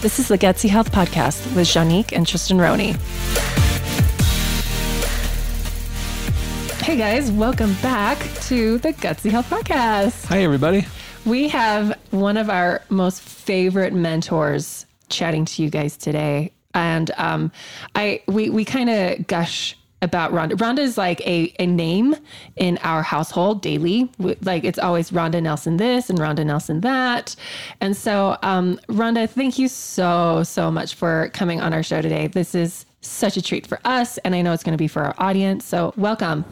This is the Gutsy Health Podcast with Janique and Tristan Roney. Hey guys, welcome back to the Gutsy Health Podcast. Hi, everybody. We have one of our most favorite mentors chatting to you guys today. And um, I we we kind of gush about Ronda. Ronda is like a, a name in our household daily. Like it's always Ronda Nelson this and Ronda Nelson that. And so, um, Ronda, thank you so, so much for coming on our show today. This is such a treat for us, and I know it's going to be for our audience. So, welcome.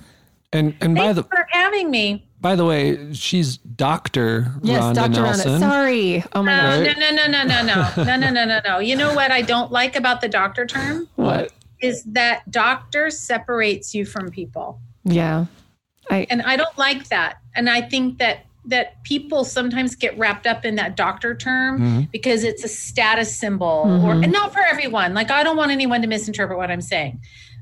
And and Thanks by the for having me. by the way, she's Doctor Yes, Ronda Dr. Nelson. Ronda. Sorry. Oh my No, gosh. no, no, no, no, no, no, no, no, no, no, no. You know what I don't like about the doctor term What? Is that doctor separates you from people, Yeah. I and I don't like that. And I think that that people sometimes get wrapped up in that doctor term Mhm. because it's a status symbol, or Mhm. and not for everyone. Like I don't want anyone to misinterpret what I'm saying,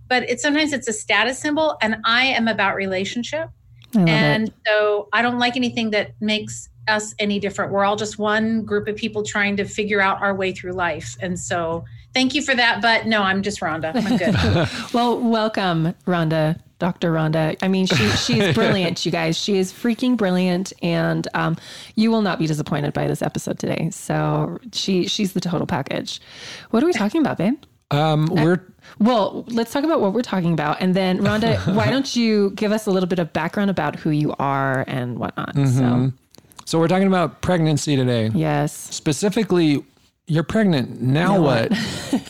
but it's sometimes it's a status symbol, and I am about relationship. And it. so I don't like anything that makes us any different. We're all just one group of people trying to figure out our way through life. And so thank you for that. But no, I'm just Ronda. I'm good. Well, welcome, Ronda, Dr. Ronda. I mean, she she's brilliant, you guys. She is freaking brilliant, and um, you will not be disappointed by this episode today. So she she's the total package. What are we talking about, babe? Um, we're Well, let's talk about what we're talking about, and then Ronda, why don't you give us a little bit of background about who you are and whatnot? So so we're talking about pregnancy today. yes, Specifically, you're pregnant. Now, Now what?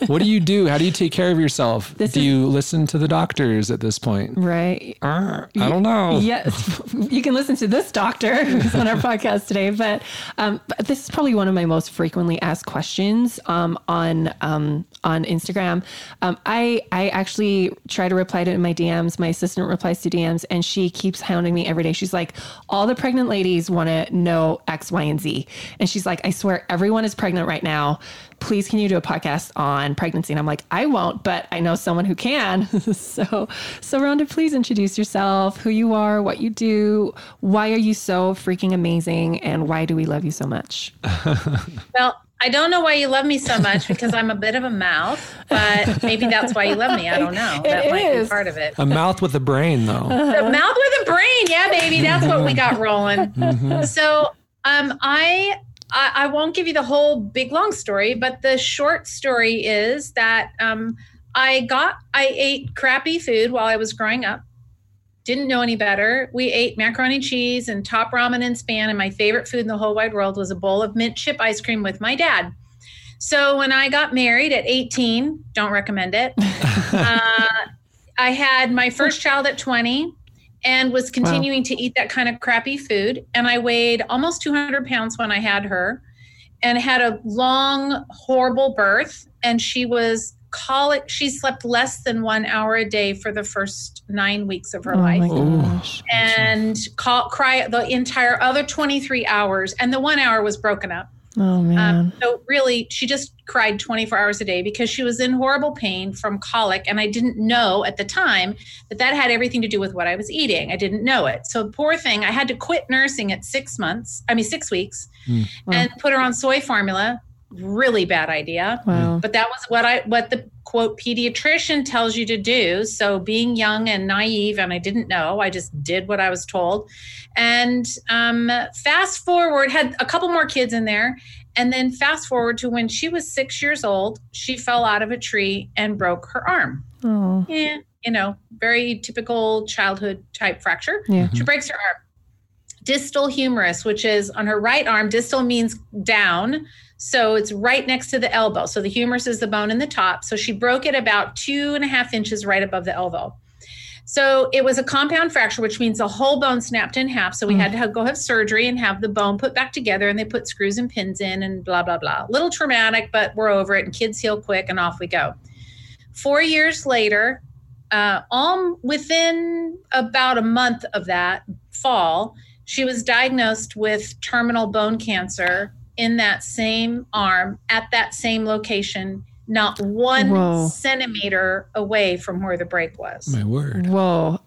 what do you do? How do you take care of yourself? This do is- you listen to the doctors at this point? right. I don't know. Yes, you can listen to this doctor who's on our podcast today. But, um, but this is probably one of my most frequently asked questions um, on um, on Instagram. Um, I I actually try to reply to in my DMs. My assistant replies to DMs, and she keeps hounding me every day. She's like, "All the pregnant ladies want to know X, Y, and Z," and she's like, "I swear, everyone is pregnant right now. Please, can you do a podcast on pregnancy?" And I'm like, "I won't, but I know someone who can." so, so Ronda, please introduce yourself, who you are, what you do, why are you so freaking amazing, and why do we love you so much? well, I don't know why you love me so much because I'm a bit of a mouth, but maybe that's why you love me. I don't know. It might is. be part of it. A mouth with a brain, though. A mouth with a brain. Yeah, baby. That's what we got rolling. So um, I, I I won't give you the whole big long story, but the short story is that um, I got I ate crappy food while I was growing up. Didn't know any better. We ate macaroni and cheese and top ramen and Spam, and my favorite food in the whole wide world was a bowl of mint chip ice cream with my dad. So when I got married at 18, don't recommend it. uh, I had my first child at 20 and was continuing to eat that kind of crappy food. And I weighed almost 200 pounds when I had her and had a long, horrible birth. And she was colic. She slept less than one hour a day for the first nine weeks of her Oh life gosh. and call, cry the entire other 23 hours. And the one hour was broken up. Oh man. Um, so really, she just cried 24 hours a day because she was in horrible pain from colic, and I didn't know at the time that that had everything to do with what I was eating. I didn't know it. So poor thing, I had to quit nursing at six months. I mean, six weeks, Hmm. and put her on soy formula. Really bad idea. wow. But that was what I what the quote pediatrician tells you to do. So being young and naive, and I didn't know, I just did what I was told. And um, fast forward, had a couple more kids in there, and then fast forward to when she was six years old, she fell out of a tree and broke her arm. Oh Yeah, you know, very typical childhood type fracture. yeah. She breaks her arm. Distal humerus, which is on her right arm, distal means down. So it's right next to the elbow. So the humerus is the bone in the top. So she broke it about two and a half inches right above the elbow. So it was a compound fracture, which means the whole bone snapped in half. So we had to go have surgery and have the bone put back together, and they put screws and pins in, and blah blah blah. A Little traumatic, but we're over it, and kids heal quick, and off we go. Four years later, uh, all within about a month of that fall, she was diagnosed with terminal bone cancer in that same arm at that same location, not one Whoa. centimeter away from where the break was. My word. Whoa.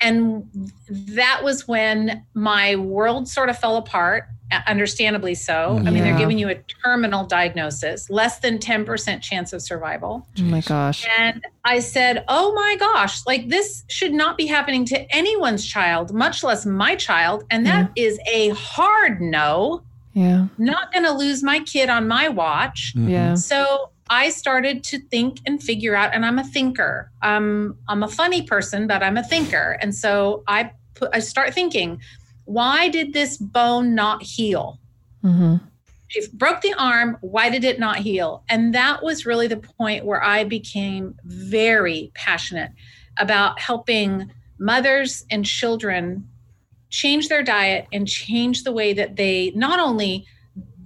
And that was when my world sort of fell apart. uh, understandably so. I mean, they're giving you a terminal diagnosis, less than 10% chance of survival. Oh my gosh. And I said, Oh my gosh, like this should not be happening to anyone's child, much less my child. And that is a hard no. Yeah. Not going to lose my kid on my watch. Mhm. Yeah. So I started to think and figure out, and I'm a thinker. Um, I'm a funny person, but I'm a thinker. And so I put, I start thinking, why did this bone not heal? hmm She broke the arm. Why did it not heal? And that was really the point where I became very passionate about helping mothers and children change their diet and change the way that they not only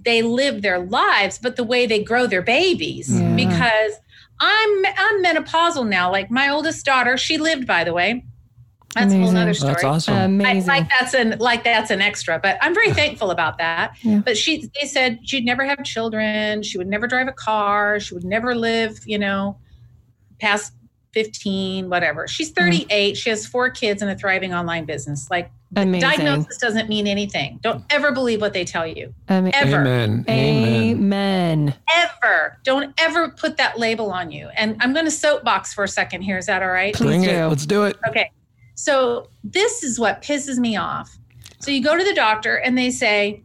they live their lives but the way they grow their babies Yeah. because i'm i'm menopausal now like my oldest daughter she lived by the way that's a whole Amazing. nother Oh, story That's awesome. Uh, I, Amazing. like that's an like that's an extra, but I'm very thankful about that. Yeah. But she they said she'd never have children, she would never drive a car, she would never live, you know, past 15, whatever. She's 38, she has four kids and a thriving online business. Like Amazing. diagnosis doesn't mean anything. Don't ever believe what they tell you. Ama- Ever. Amen. Amen. Amen. Ever. Don't ever put that label on you. And I'm going to soapbox for a second here. Is that all right? Please Bring do. it. Let's do it. Okay. So this is what pisses me off. So you go to the doctor and they say,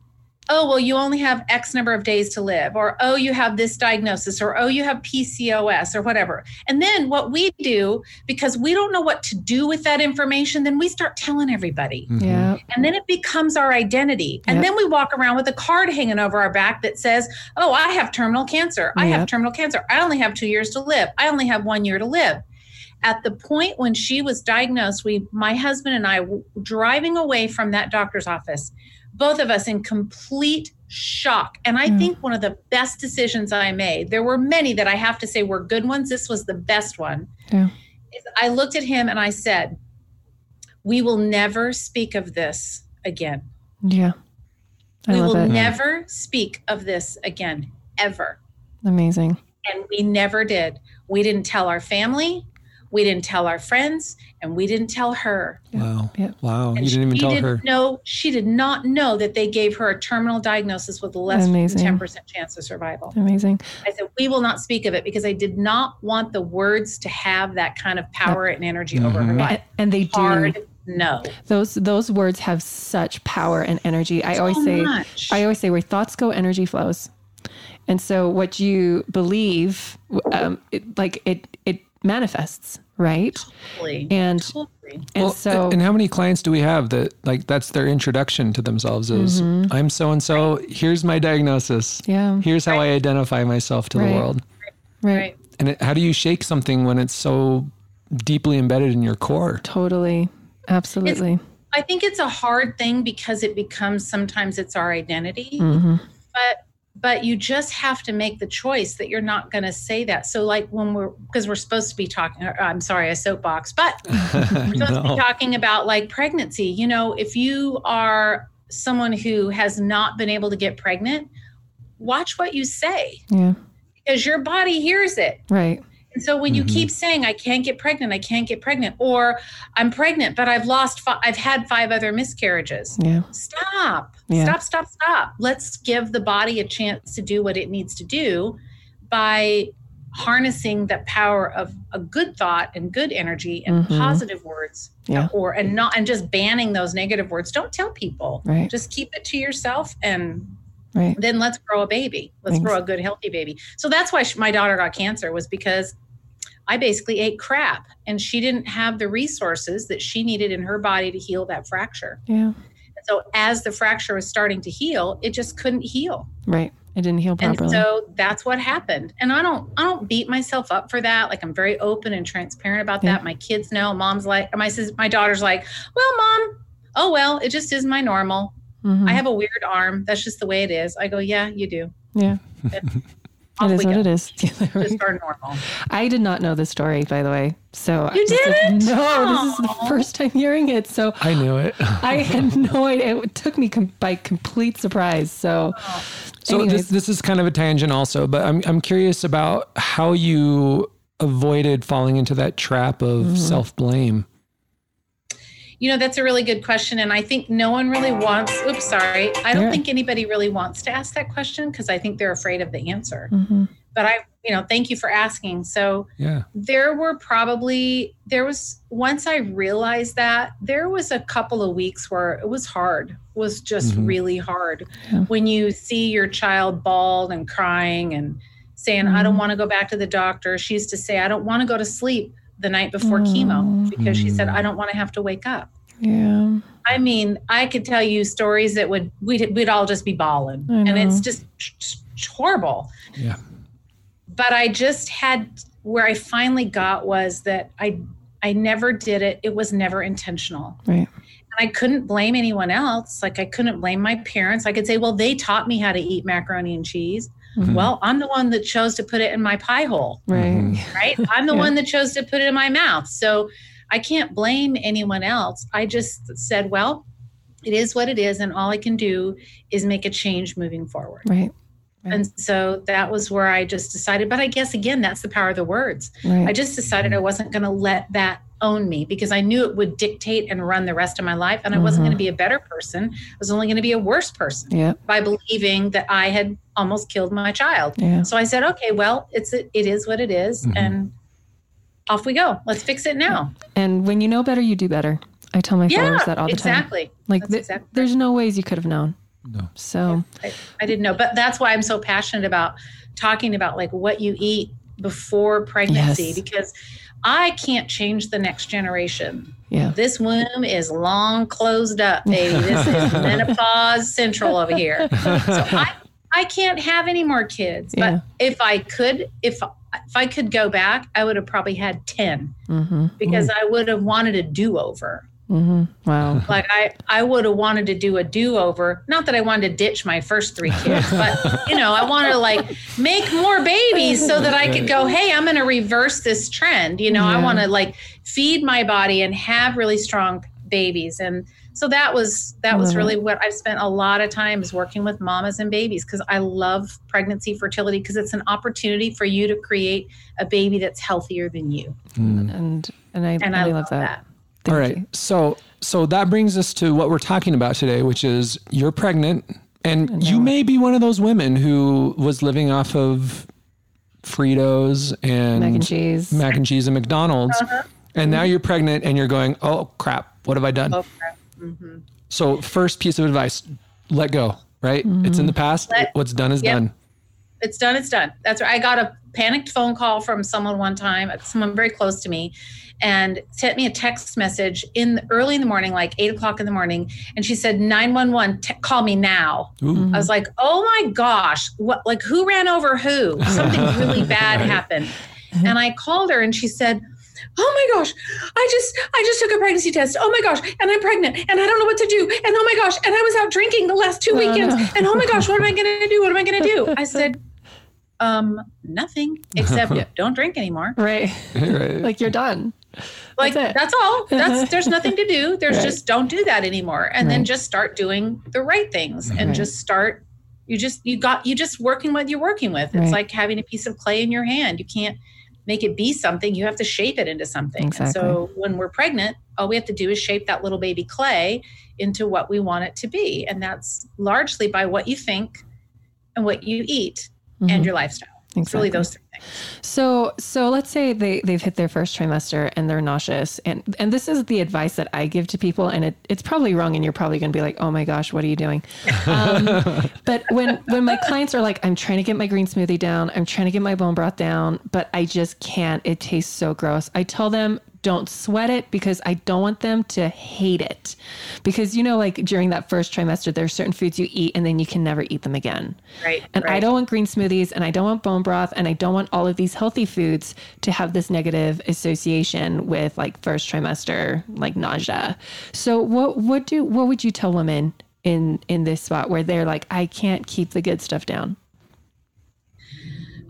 oh, well, you only have X number of days to live, or oh, you have this diagnosis, or oh, you have PCOS, or whatever. And then what we do, because we don't know what to do with that information, then we start telling everybody. Mhm. Yeah. And then it becomes our identity. And Yep. then we walk around with a card hanging over our back that says, Oh, I have terminal cancer. I have terminal cancer. I only have two years to live. I only have one year to live. At the point when she was diagnosed, we, my husband and I, were driving away from that doctor's office, both of us in complete shock. And I Mm. think one of the best decisions I made, there were many that I have to say were good ones. This was the best one. Yeah. Is I looked at him and I said, We will never speak of this again. Yeah. I we will it. never speak of this again, ever. Amazing. And we never did. We didn't tell our family, we didn't tell our friends, and we didn't tell her. Wow. Yeah. Wow. And You didn't even she tell didn't her. know she did not know that they gave her a terminal diagnosis with a less Amazing. than 10% chance of survival. Amazing. I said, we will not speak of it because I did not want the words to have that kind of power and energy over her life. And, and they do. No. Those those words have such power and energy. I always say much. I always say where thoughts go, energy flows. And so what you believe, um, it, like it, it manifests, right? Totally. And totally. and Well, so and how many clients do we have that like that's their introduction to themselves is Mm-hmm. I'm so and so. Here's my diagnosis. yeah, Here's how I identify myself to Right. the world. right, Right. And it, how do you shake something when it's so deeply embedded in your core? totally, absolutely. I think it's a hard thing because it becomes sometimes it's our identity, hmm but but you just have to make the choice that you're not going to say that. So like when we're because we're supposed to be talking I'm sorry, a soapbox, but we're supposed to be talking about like pregnancy. You know, if you are someone who has not been able to get pregnant, watch what you say Yeah, because your body hears it. right. And so when you Mhm. keep saying I can't get pregnant, I can't get pregnant, or I'm pregnant but I've lost, fi- I've had five other miscarriages. Yeah, Stop, Yeah. stop, stop, stop. Let's give the body a chance to do what it needs to do by harnessing the power of a good thought and good energy and Mhm. positive words, Yeah. or and not and just banning those negative words. Don't tell people. right, Just keep it to yourself and right. then let's grow a baby. Let's Thanks. grow a good, healthy baby. So that's why sh my daughter got cancer was because I basically ate crap and she didn't have the resources that she needed in her body to heal that fracture. Yeah, And so as the fracture was starting to heal, it just couldn't heal. right. It didn't heal properly. And so that's what happened. And I don't I don't beat myself up for that. Like I'm very open and transparent about Yeah. that. My kids know. Mom's like my sis my daughter's like, "Well, mom, oh well, it just is my normal. Mhm. I have a weird arm. That's just the way it is." I go, "Yeah, you do." yeah, it is we what go. it is. Just our normal. I did not know this story, by the way. So You didn't? No, this is the first time hearing it. So I knew it. I had no idea. It took me com- by complete surprise. So, So this this is kind of a tangent also, but I'm I'm curious about how you avoided falling into that trap of Mm-hmm. self blame. You know, that's a really good question. And I think no one really wants, oops, sorry. I don't Yeah. think anybody really wants to ask that question because I think they're afraid of the answer. Mm-hmm. But I, you know, thank you for asking. So Yeah. there were probably, there was, once I realized that, there was a couple of weeks where it was hard, was just Mhm. really hard. Yeah. When you see your child bald and crying and saying, I don't Mhm. want to go back to the doctor. She used to say, I don't want to go to sleep the night before Mm. chemo because she said, Mm. I don't want to have to wake up. Yeah. I mean, I could tell you stories that would we'd we'd all just be bawling, and it's just horrible. Yeah. But I just had where I finally got was that I I never did it. It was never intentional. Right. And I couldn't blame anyone else. Like I couldn't blame my parents. I could say, well, they taught me how to eat macaroni and cheese. Mhm. Well, I'm the one that chose to put it in my pie hole, Right. Mhm. right? I'm the Yeah. one that chose to put it in my mouth. So I can't blame anyone else. I just said, well, it is what it is. And all I can do is make a change moving forward. Right. Right. And so that was where I just decided. But I guess, again, that's the power of the words. Right. I just decided I wasn't going to let that own me because I knew it would dictate and run the rest of my life. And I wasn't Mhm. going to be a better person. I was only going to be a worse person yeah. by believing that I had almost killed my child. Yeah. So I said, okay, well, it's it is what it is, Mhm. and off we go. Let's fix it now. And when you know better, you do better. I tell my Yeah, followers that all the time. exactly. Like th- exactly there's no ways you could have known. No. So I, I didn't know, but that's why I'm so passionate about talking about like what you eat before pregnancy Yes. because I can't change the next generation. yeah. This womb is long closed up, baby. This is menopause central over here. So I, I can't have any more kids. But if I could, if if I could go back, I would have probably had ten Mm-hmm. because I would have wanted a do over. Mm-hmm. Wow. Like I, I would have wanted to do a do over. Not that I wanted to ditch my first three kids, but you know, I wanted to like make more babies so that I could go, hey, I'm going to reverse this trend. You know, I want to like feed my body and have really strong babies. And so that was that was really what I've spent a lot of time is working with mamas and babies because I love pregnancy fertility because it's an opportunity for you to create a baby that's healthier than you. Mm. And and I, And I, I love love that. that. Thank All right. you. So so that brings us to what we're talking about today, which is you're pregnant and you may be one of those women who was living off of Fritos and Mac and cheese. mac and cheese and McDonald's. Uh-huh. And now you're pregnant and you're going, "Oh crap, what have I done?" Oh, crap. Mhm. So first piece of advice, let go, right? Mm-hmm. It's in the past. Let- What's done is Yep. done. it's done it's done that's right i got a panicked phone call from someone one time someone very close to me and sent me a text message in the, early in the morning like eight o'clock in the morning and she said 911 t- call me now Ooh. Mm-hmm. i was like oh my gosh what like who ran over who something really bad happened mm-hmm. and i called her and she said Oh my gosh, I just I just took a pregnancy test. Oh my gosh, and I'm pregnant and I don't know what to do. And oh my gosh, and I was out drinking the last two weekends. no. And oh my gosh, what am I gonna do? What am I gonna do? I said, um, nothing except don't drink anymore. Right. right. like you're done. Like That's that's, all. That's there's nothing to do. There's Right. just don't do that anymore. And then just start doing the right things and just start you just you got you just working what you're working with. It's Right. like having a piece of clay in your hand. You can't make it be something. You have to shape it into something. And so when we're pregnant, all we have to do is shape that little baby clay into what we want it to be. And that's largely by what you think and what you eat Mhm. and your lifestyle. It's really those three things. So so let's say they they've hit their first trimester and they're nauseous and and this is the advice that I give to people and it, it's probably wrong and you're probably going to be like oh my gosh what are you doing? Um, but when when my clients are like I'm trying to get my green smoothie down. I'm trying to get my bone broth down but I just can't. It tastes so gross. I tell them don't sweat it because I don't want them to hate it because you know like during that first trimester there's certain foods you eat and then you can never eat them again Right. and I don't want green smoothies and I don't want bone broth and I don't want all of these healthy foods to have this negative association with like first trimester like nausea. So what what do what would you tell women in in this spot where they're like I can't keep the good stuff down?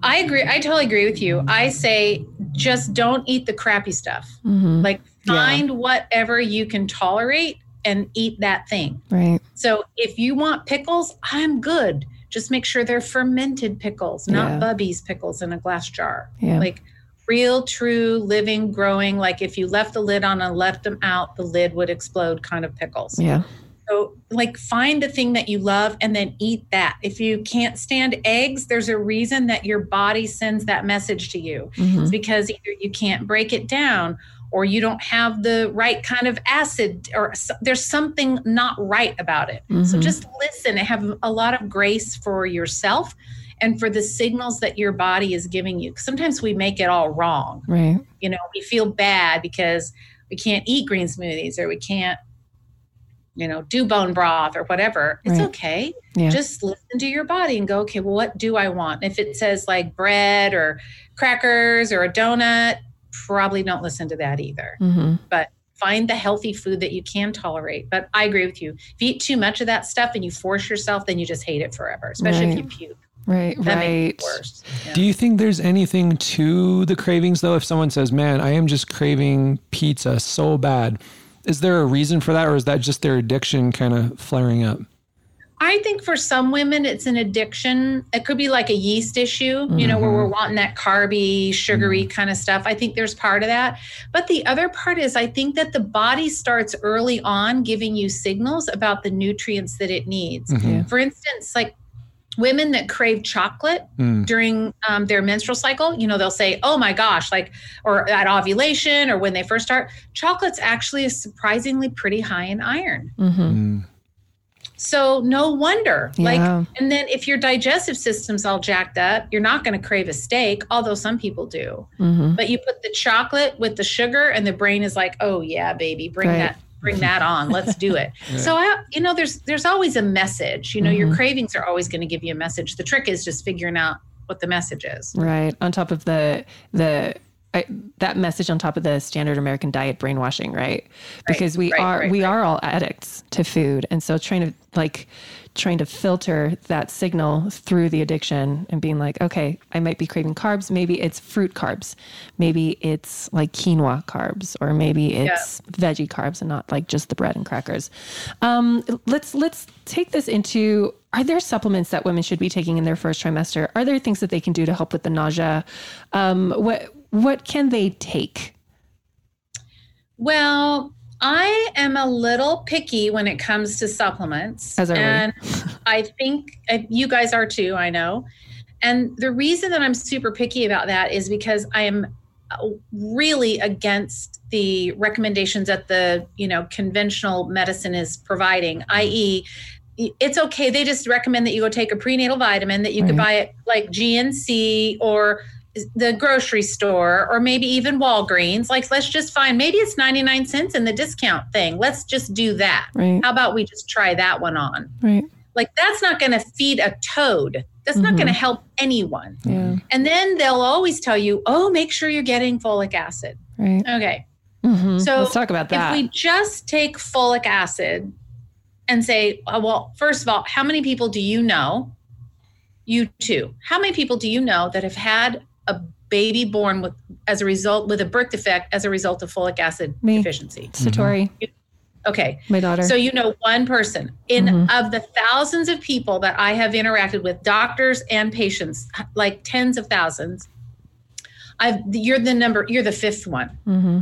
I agree. I totally agree with you. I say just don't eat the crappy stuff. Mm-hmm. Like Yeah. find whatever you can tolerate and eat that thing. Right. So if you want pickles, I'm good. Just make sure they're fermented pickles, not Yeah. Bubbies pickles in a glass jar. Yeah. Like real, true, living, growing. Like if you left the lid on and left them out, the lid would explode kind of pickles. Yeah. So, like, find the thing that you love and then eat that. If you can't stand eggs, there's a reason that your body sends that message to you. Mhm. It's because either you can't break it down or you don't have the right kind of acid or s- there's something not right about it. So, Mhm. just listen and have a lot of grace for yourself and for the signals that your body is giving you. Sometimes we make it all wrong Right. you know we feel bad because we can't eat green smoothies or we can't you know do bone broth or whatever it's Right. okay Yeah. just listen to your body and go okay well what do i want if it says like bread or crackers or a donut probably don't listen to that either hmm but find the healthy food that you can tolerate but i agree with you if you eat too much of that stuff and you force yourself then you just hate it forever especially if you puke Right. that right. makes it worse Yeah. Do you think there's anything to the cravings though? If someone says, "Man, I am just craving pizza so bad," is there a reason for that, or is that just their addiction kind of flaring up? I think for some women, it's an addiction. It could be like a yeast issue, you know, where we're wanting that carby, sugary kind of stuff. I think there's part of that. But the other part is, I think that the body starts early on giving you signals about the nutrients that it needs. Mhm. For instance, like women that crave chocolate Mm. during um, their menstrual cycle, you know, they'll say, oh my gosh, like, or at ovulation or when they first start, chocolate's actually is surprisingly pretty high in iron. hmm Mm. So no wonder. Like and then if your digestive system's all jacked up, you're not going to crave a steak, although some people do. hmm But you put the chocolate with the sugar and the brain is like, "Oh yeah, baby, bring Right. that bring that on. Let's do it." So I you know there's there's always a message. You know, your Mhm. cravings are always going to give you a message. The trick is just figuring out what the message is. Right. On top of the the I, that message on top of the standard American diet brainwashing, right? Because we right, are right, we are all addicts to food, and so trying to like trying to filter that signal through the addiction and being like, okay, I might be craving carbs. Maybe it's fruit carbs. Maybe it's like quinoa carbs, or maybe it's veggie carbs and not like just the bread and crackers. Um, let's let's take this into. Are there supplements that women should be taking in their first trimester? Are there things that they can do to help with the nausea? Um, what what can they take? Well, I am a little picky when it comes to supplements. As are and I think you guys are too, I know. And the reason that I'm super picky about that is because I am uh, really against the recommendations that the, you know, conventional medicine is providing, i.e., it's okay. They just recommend that you go take a prenatal vitamin that you could buy at like GNC or the grocery store or maybe even Walgreens. Like, let's just find maybe it's 99 cents in the discount thing. Let's just do that. Right, How about we just try that one on? right, Like, that's not going to feed a toad. That's not Mhm. going to help anyone. yeah, And then they'll always tell you, oh, make sure you're getting folic acid. right. Okay. Mhm. So let's talk about that. If we just take folic acid and say, uh, well, first of all, how many people do you know? You too. How many people do you know that have had a baby born with as a result with a birth defect as a result of folic acid Me. deficiency? Satori, Okay. my daughter. So you know one person in Mhm. of the thousands of people that I have interacted with, doctors and patients, like tens of thousands. I've you're the number you're the fifth one. hmm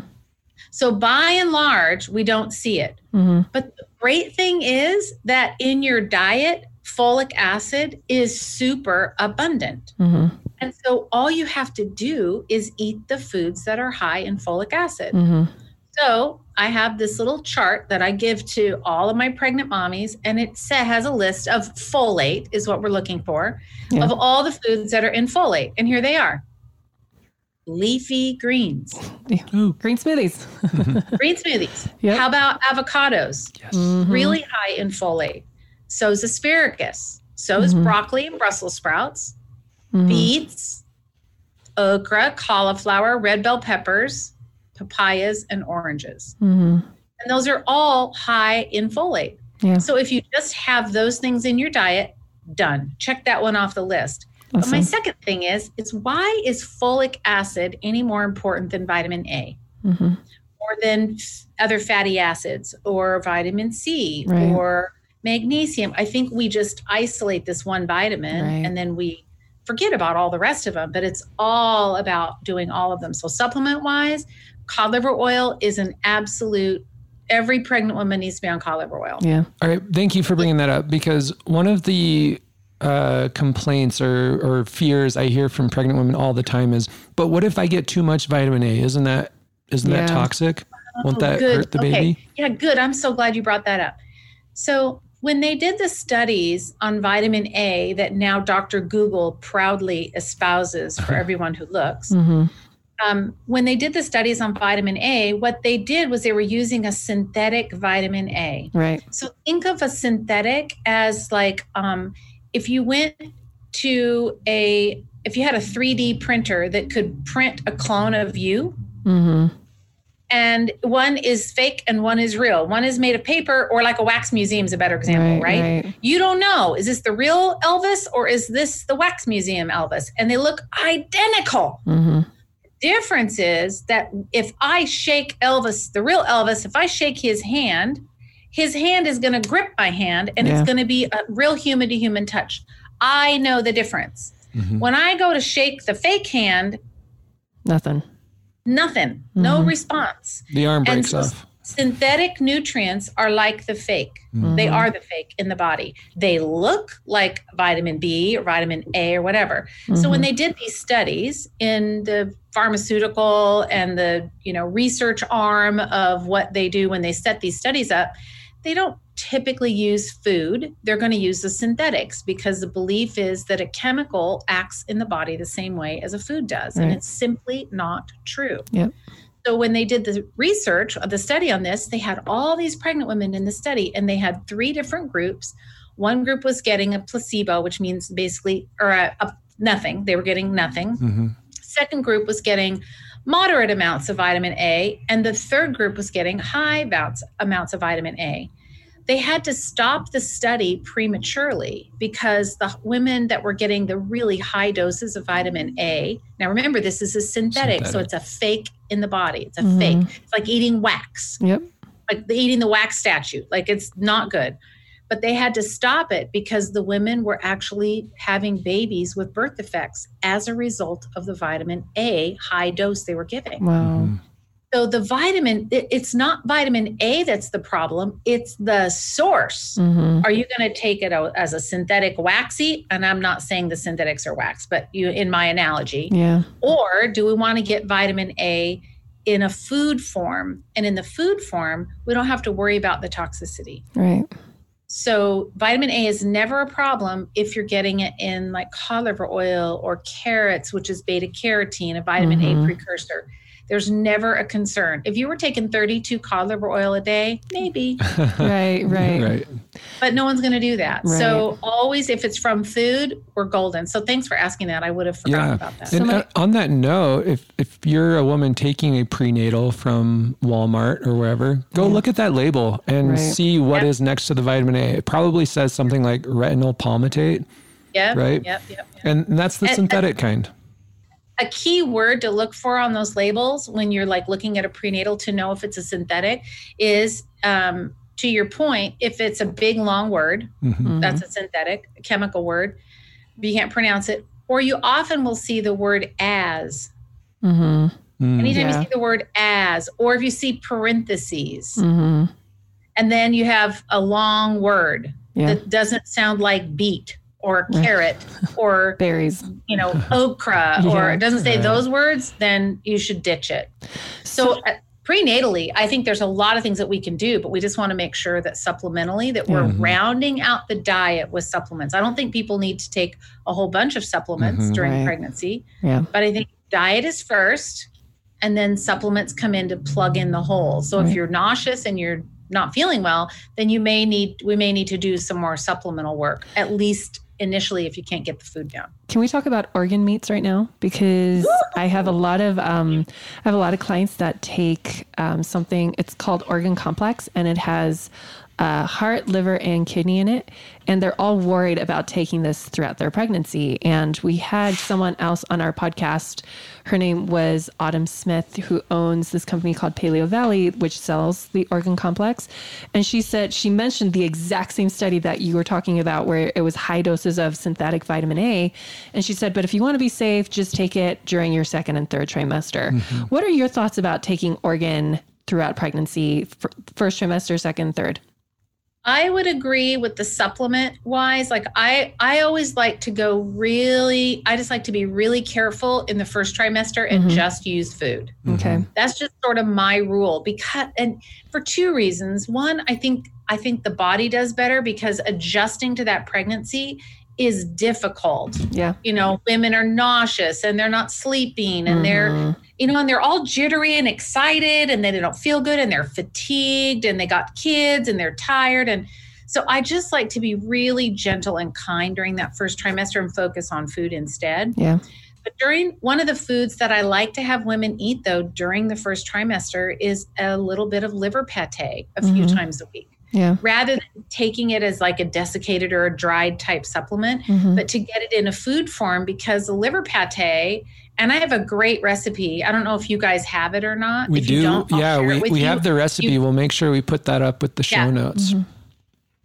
So by and large, we don't see it. hmm But the great thing is that in your diet, folic acid is super abundant. hmm And so all you have to do is eat the foods that are high in folic acid. hmm So I have this little chart that I give to all of my pregnant mommies, and it has a list of folate, is what we're looking for, Yeah. of all the foods that are in folate. And here they are leafy greens, Ooh. Green smoothies. green smoothies. Yep. How about avocados? Yes. Mhm. Really high in folate. So is asparagus. So is Mhm. broccoli and Brussels sprouts, Mhm. beets, okra, cauliflower, red bell peppers, papayas, and oranges. Mhm. And those are all high in folate. Yeah. So if you just have those things in your diet, done. Check that one off the list. But my second thing is, is why is folic acid any more important than vitamin A Mhm. or than other fatty acids or vitamin C Right. or magnesium? I think we just isolate this one vitamin Right. and then we forget about all the rest of them, but it's all about doing all of them. So, supplement wise, cod liver oil is an absolute, every pregnant woman needs to be on cod liver oil. Yeah. All right. Thank you for bringing that up because one of the uh, complaints or, or fears I hear from pregnant women all the time is, but what if I get too much vitamin A? Isn't that, isn't Yeah. that toxic? Won't Oh, that good. hurt the okay. baby? Yeah, good. I'm so glad you brought that up. So, when they did the studies on vitamin A that now Dr. Google proudly espouses for everyone who looks, Mm-hmm. um, when they did the studies on vitamin A, what they did was they were using a synthetic vitamin A. Right. So think of a synthetic as like um, if you went to a if you had a 3D printer that could print a clone of you, Mm-hmm. And one is fake and one is real. One is made of paper, or like a wax museum is a better example, right? Right. You don't know is this the real Elvis or is this the wax museum Elvis? And they look identical Mm-hmm. difference is that if I shake Elvis, the real Elvis, if I shake his hand, his hand is going to grip my hand and Yeah. it's going to be a real human to human touch. I know the difference. Mhm. When I go to shake the fake hand, Nothing. Nothing, no Mhm. response. The arm breaks so- off. Synthetic nutrients are like the fake. They Mhm. are the fake in the body. They look like vitamin B or vitamin A or whatever. So when Mhm. they did these studies in the pharmaceutical and the you know research arm of what they do when they set these studies up, they don't typically use food. They're going to use the synthetics because the belief is that a chemical acts in the body the same way as a food does, and it's simply not true. Yep. So when they did the research, the study on this, they had all these pregnant women in the study, and they had three different groups. One group was getting a placebo, which means basically or a, a nothing. They were getting nothing. Mhm. Second group was getting moderate amounts of vitamin A, and the third group was getting high amounts, amounts of vitamin A. They had to stop the study prematurely because the women that were getting the really high doses of vitamin A. Now, remember, this is a synthetic, so it's a fake in the body. It's a Mhm. fake. It's like eating wax Yep. like eating the wax statue. Like it's not good. But they had to stop it because the women were actually having babies with birth defects as a result of the vitamin A high dose they were giving. Wow. Mhm. So the vitamin, it- it's not vitamin A that's the problem, it's the source. Mm-hmm. Are you going to take it as a synthetic waxy? And I'm not saying the synthetics are wax, but you in my analogy. Yeah. Or do we want to get vitamin A in a food form? And in the food form, we don't have to worry about the toxicity. Right. So, vitamin A is never a problem if you're getting it in like cod liver oil or carrots, which is beta carotene, a vitamin Mhm. A precursor. There's never a concern. If you were taking 32 cod liver oil a day, maybe, Right. Right. Right. but no one's going to do that. Right. So, always if it's from food, we're golden. So, thanks for asking that. I would have forgotten Yeah. about that. And my- uh, on that note, if if you're a woman taking a prenatal from Walmart or wherever, go Yeah. look at that label and Right. see what is Yep. next to the vitamin A. It probably says something like retinol palmitate, Yep, right? Yep. Yep. yep. and that's the And- synthetic kind. A key word to look for on those labels when you're like looking at a prenatal to know if it's a synthetic is um, to your point if it's a big long word Mhm. that's a synthetic a chemical word but you can't pronounce it or you often will see the word as Mm-hmm. Mm. anytime Yeah. you see the word as or if you see parentheses Mm-hmm. and then you have a long word Yeah. that doesn't sound like beet or carrot or Berries. you know okra or it doesn't say those words then you should ditch it so uh, prenatally i think there's a lot of things that we can do but we just want to make sure that supplementally that we're Mhm. rounding out the diet with supplements i don't think people need to take a whole bunch of supplements Mhm. during Right. pregnancy Yeah. but i think diet is first and then supplements come in to plug in the hole so if you're nauseous and you're not feeling well then you may need we may need to do some more supplemental work at least initially if you can't get the food down Can we talk about organ meats right now? Because I have a lot of um, I have a lot of clients that take um, something. It's called Organ Complex, and it has uh, heart, liver, and kidney in it. And they're all worried about taking this throughout their pregnancy. And we had someone else on our podcast. Her name was Autumn Smith, who owns this company called Paleovalley, which sells the organ complex. And she said she mentioned the exact same study that you were talking about, where it was high doses of synthetic vitamin A. And she said, but if you want to be safe, just take it during your second and third trimester. Mm-hmm. What are your thoughts about taking organ throughout pregnancy, first trimester, second, third? I would agree with the supplement wise. Like I I always like to go really I just like to be really careful in the first trimester and mm-hmm. just use food. Okay. That's just sort of my rule because and for two reasons. One, I think I think the body does better because adjusting to that pregnancy is difficult. Yeah. You know, women are nauseous and they're not sleeping and mm-hmm. they're, you know, and they're all jittery and excited and they don't feel good and they're fatigued and they got kids and they're tired. And so I just like to be really gentle and kind during that first trimester and focus on food instead. Yeah. But during one of the foods that I like to have women eat though during the first trimester is a little bit of liver pate a mm-hmm. few times a week yeah. rather than taking it as like a desiccated or a dried type supplement, mm-hmm. but to get it in a food form because the liver pate, and I have a great recipe. I don't know if you guys have it or not. We if do. yeah, we, we have the recipe. You, we'll make sure we put that up with the show yeah. notes. Mm-hmm.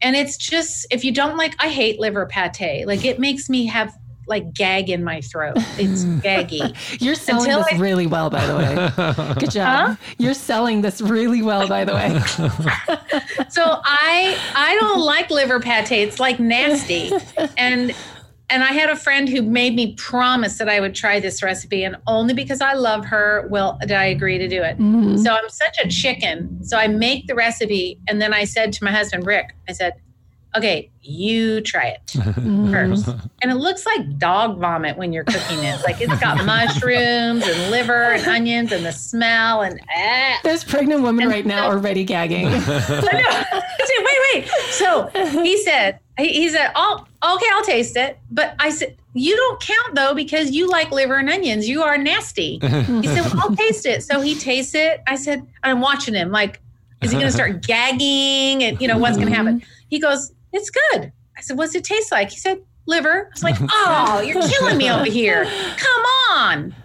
And it's just, if you don't like, I hate liver pate. Like it makes me have like gag in my throat. It's gaggy. You're selling Until this I... really well, by the way. Good job. Huh? You're selling this really well, by the way. so I I don't like liver pate. It's like nasty. And and I had a friend who made me promise that I would try this recipe, and only because I love her will did I agree to do it. Mm-hmm. So I'm such a chicken. So I make the recipe, and then I said to my husband Rick, I said, okay, you try it first. And it looks like dog vomit when you're cooking it. Like it's got mushrooms and liver and onions and the smell and ah. There's pregnant women and right so, now already gagging. I know. wait, wait. So he said, he, said, oh, okay, I'll taste it. But I said, you don't count though because you like liver and onions. You are nasty. He said, well, I'll taste it. So he tastes it. I said, I'm watching him like, is he going to start gagging? And you know, what's going to happen? He goes, it's good. I said, What's it taste like? He said, Liver. I was like, Oh, you're killing me over here. Come on.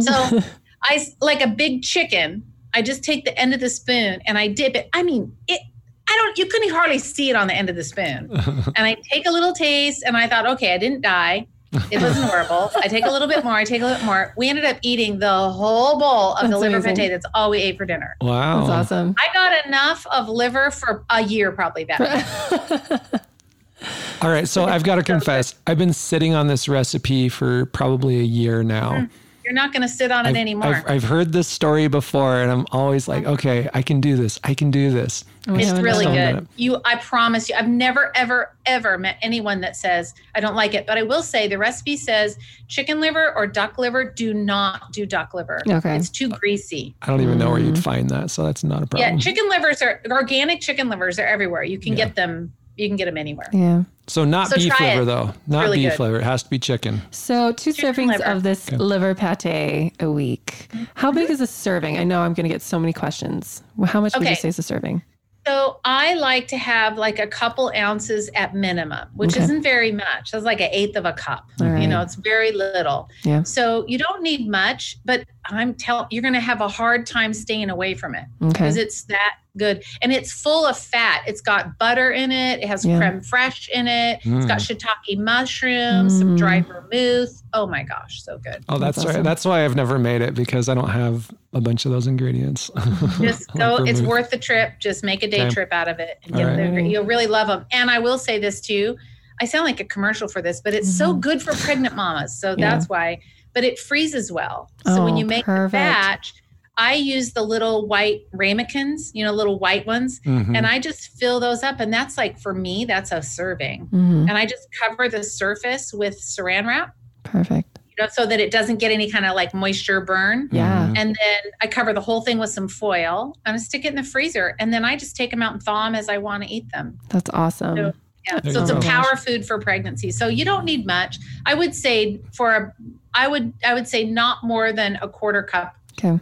So I, like a big chicken, I just take the end of the spoon and I dip it. I mean, it, I don't, you couldn't hardly see it on the end of the spoon. And I take a little taste and I thought, okay, I didn't die. It wasn't horrible. I take a little bit more. I take a little bit more. We ended up eating the whole bowl of that's the liver amazing. pate. That's all we ate for dinner. Wow. That's awesome. I got enough of liver for a year, probably that. all right. So I've got to confess, I've been sitting on this recipe for probably a year now. Mm-hmm you're not going to sit on I've, it anymore. I've, I've, heard this story before, and I'm always like, okay, I can do this. I can do this. It's really good. You, I promise you, I've never, ever, ever met anyone that says I don't like it. But I will say the recipe says chicken liver or duck liver. Do not do duck liver. Okay, it's too greasy. I don't even know where you'd find that, so that's not a problem. Yeah, chicken livers are organic. Chicken livers are everywhere. You can yeah. get them you can get them anywhere. Yeah. So not so beef liver it. though. Not really beef good. liver. It has to be chicken. So two chicken servings liver. of this okay. liver pate a week. How big is a serving? I know I'm going to get so many questions. How much okay. would you say is a serving? So I like to have like a couple ounces at minimum, which okay. isn't very much. That's like an eighth of a cup. Right. You know, it's very little. Yeah. So you don't need much, but I'm telling you're going to have a hard time staying away from it because okay. it's that good and it's full of fat. It's got butter in it. It has yeah. creme fraiche in it. Mm. It's got mm. shiitake mushrooms, mm. some dried vermouth. Oh my gosh, so good. Oh, that's, that's awesome. right. That's why I've never made it because I don't have a bunch of those ingredients. Just go. it's worth the trip. Just make a day okay. trip out of it. And get right. You'll really love them. And I will say this too. I sound like a commercial for this, but it's mm-hmm. so good for pregnant mamas. So yeah. that's why. But it freezes well. So oh, when you make perfect. the batch, I use the little white ramekins, you know, little white ones, mm-hmm. and I just fill those up. And that's like for me, that's a serving. Mm-hmm. And I just cover the surface with saran wrap. Perfect. You know, so that it doesn't get any kind of like moisture burn. Yeah. Mm-hmm. And then I cover the whole thing with some foil and I stick it in the freezer. And then I just take them out and thaw them as I want to eat them. That's awesome. So, yeah. so it's a power food for pregnancy. So you don't need much. I would say for a I would I would say not more than a quarter cup. Okay.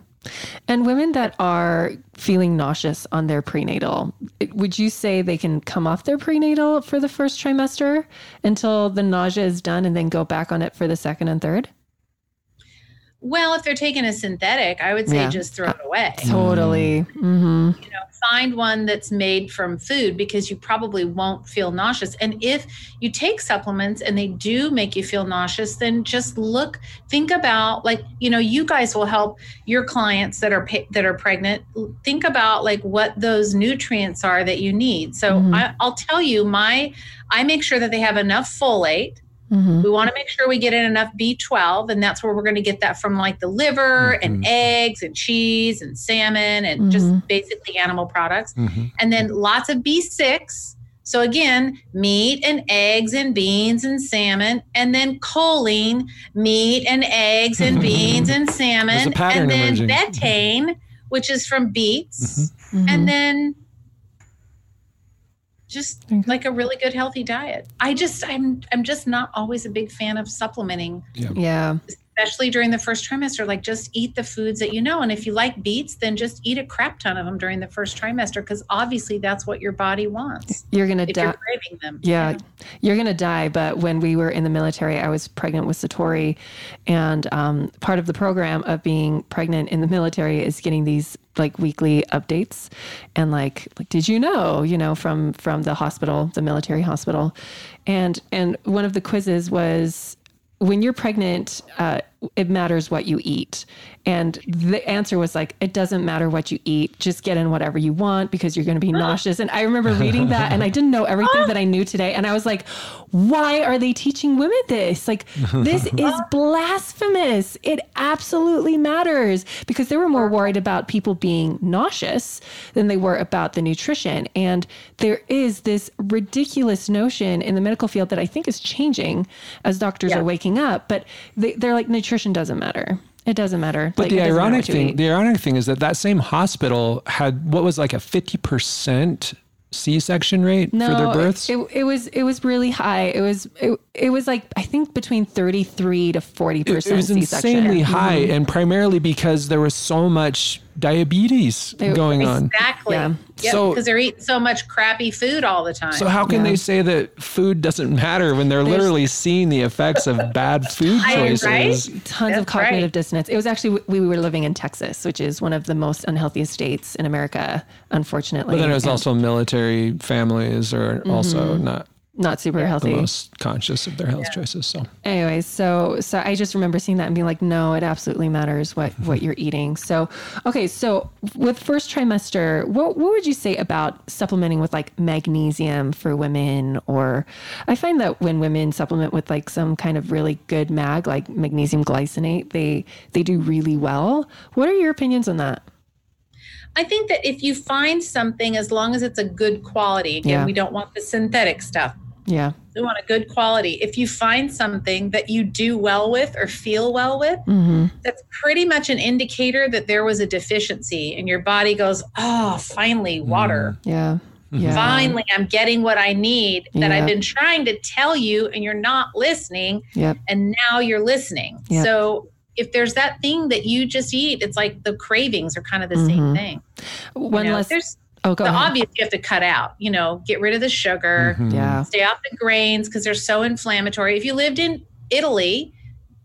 And women that are feeling nauseous on their prenatal, would you say they can come off their prenatal for the first trimester until the nausea is done and then go back on it for the second and third? Well, if they're taking a synthetic, I would say Yeah. just throw it away. Totally. hmm You know, find one that's made from food because you probably won't feel nauseous. And if you take supplements and they do make you feel nauseous, then just look, think about like, you know, you guys will help your clients that are that are pregnant. Think about like what those nutrients are that you need. So Mhm. I, I'll tell you, my I make sure that they have enough folate. Hmm We want to make sure we get in enough B12, and that's where we're going to get that from like the liver and Mhm. eggs and cheese and salmon and just Mhm. basically animal products. Mhm. And then lots of B6. So again, meat and eggs and beans and salmon, and then choline, meat and eggs and beans and salmon, and then emerging. betaine, which is from beets, Mm-hmm. and then just Okay. like a really good healthy diet. I just I'm I'm just not always a big fan of supplementing, yeah. Especially during the first trimester. Like just eat the foods that you know, and if you like beets, then just eat a crap ton of them during the first trimester because obviously that's what your body wants. You're gonna die. you're craving them, Yeah, you're gonna die. But when we were in the military, I was pregnant with Satori, and um, part of the program of being pregnant in the military is getting these like weekly updates, and like, like did you know, you know, from from the hospital, the military hospital, and and one of the quizzes was when you're pregnant, uh, it matters what you eat. And the answer was like, it doesn't matter what you eat, just get in whatever you want because you're going to be nauseous. And I remember reading that and I didn't know everything that I knew today. And I was like, why are they teaching women this? Like, this is blasphemous. It absolutely matters because they were more worried about people being nauseous than they were about the nutrition. And there is this ridiculous notion in the medical field that I think is changing as doctors Yeah. are waking up, but they, they're like, nutrition doesn't matter. It doesn't matter. But Like, the it doesn't matter ironic thing, the ironic thing is that that same hospital had what was like a fifty percent C-section rate for their births. It, it was it was really high. It was it, it was like I think between thirty three to forty percent. it was insanely high, Mm-hmm. and primarily because there was so much diabetes It- going on. exactly. Yeah. Yep, So- because they're eating so much crappy food all the time. So how can Yeah. they say that food doesn't matter when they're literally seeing the effects of bad food I- choices? right? Tons of cognitive right. dissonance. It was actually we were living in Texas, which is one of the most unhealthiest states in America, unfortunately. But then it was and also military families are also Mm-hmm. not not super the healthy. most conscious of their health choices. So. Anyways so so i just remember seeing that and being like no it absolutely matters what mm-hmm. what you're eating. So okay so with first trimester what, what would you say about supplementing with like magnesium for women? Or i find that when women supplement with like some kind of really good mag like magnesium glycinate they they do really well. What are your opinions on that I think that if you find something, as long as it's a good quality, again, Yeah. we don't want the synthetic stuff. yeah We want a good quality. If you find something that you do well with or feel well with, mm-hmm. that's pretty much an indicator that there was a deficiency and your body goes, oh, finally, water. yeah yeah Finally, I'm getting what I need that Yeah. I've been trying to tell you, and you're not listening. yep And now you're listening. Yep. So if there's that thing that you just eat, it's like the cravings are kind of the same Mhm. thing. You one know, less there's oh go the ahead obvious you have to cut out, you know, get rid of the sugar, Mhm. yeah stay off the grains because they're so inflammatory. If you lived in Italy,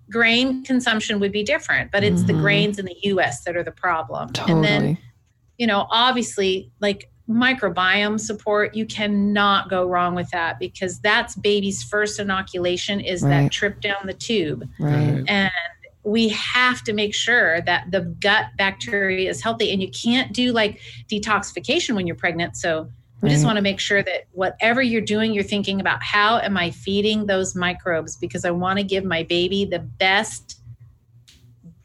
grain consumption would be different, but it's the Mhm. grains in the US that are the problem. totally And then, you know, obviously, like microbiome support, you cannot go wrong with that because that's baby's first inoculation is Right. that trip down the tube. right And we have to make sure that the gut bacteria is healthy and you can't do like detoxification when you're pregnant. So we just want to make sure that whatever you're doing, you're thinking about how am I feeding those microbes because I want to give my baby the best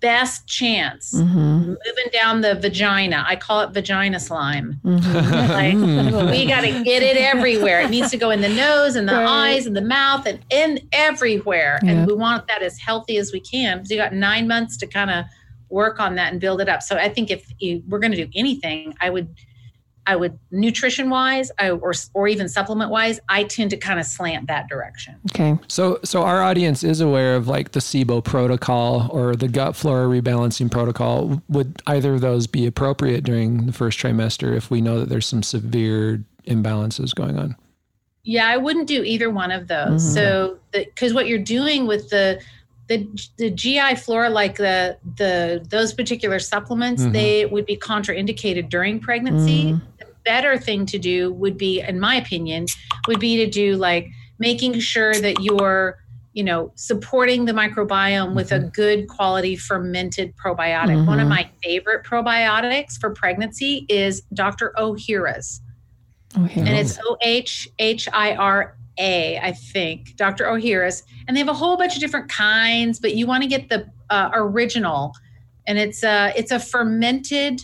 best chance mm-hmm. moving down the vagina. I call it vagina slime. Mm-hmm. Like Mm. we got to get it everywhere. It needs to go in the nose and the Right. eyes and the mouth and in everywhere. And we want that as healthy as we can. because you got nine months to kind of work on that and build it up. So I think if you, we're going to do anything, I would, I would nutrition wise, I, or or even supplement wise, I tend to kind of slant that direction. okay So, so our audience is aware of like the SIBO protocol or the gut flora rebalancing protocol. Would either of those be appropriate during the first trimester if we know that there's some severe imbalances going on? Yeah, I wouldn't do either one of those. Mhm. So, because what you're doing with the the the GI flora, like the the those particular supplements, Mhm. they would be contraindicated during pregnancy. The better thing to do would be, in my opinion, would be to do like making sure that you're you know supporting the microbiome with a good quality fermented probiotic. One of Mhm. my favorite probiotics for pregnancy is Dr. Ohhira's Oh, and it's O H H I R A, I think, Dr. Ohhira's, and they have a whole bunch of different kinds, but you want to get the uh, original, and it's a it's a fermented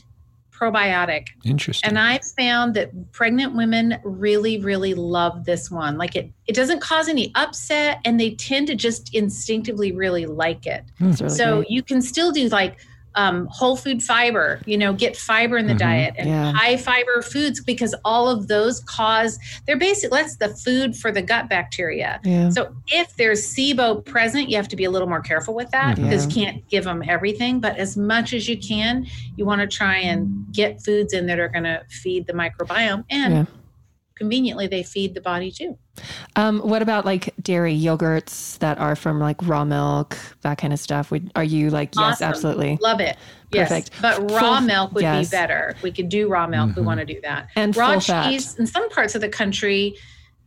probiotic, Interesting. and I've found that pregnant women really really love this one. Like it it doesn't cause any upset, and they tend to just instinctively really like it hmm. really so great. you can still do like um, whole food fiber you know get fiber in the Mhm. diet and Yeah. high fiber foods because all of those cause they're basically that's the food for the gut bacteria yeah. so if there's SIBO present you have to be a little more careful with that Mhm. because you can't give them everything but as much as you can you want to try and get foods in that are going to feed the microbiome and. Conveniently they feed the body too Um, what about like dairy yogurts that are from like raw milk, that kind of stuff? Would are you like yes, Awesome. absolutely, Love it. Yes. Perfect. But raw Full- milk would yes. be better. We could do raw milk. We Mhm. want to do that. and raw full fat. cheese in some parts of the country,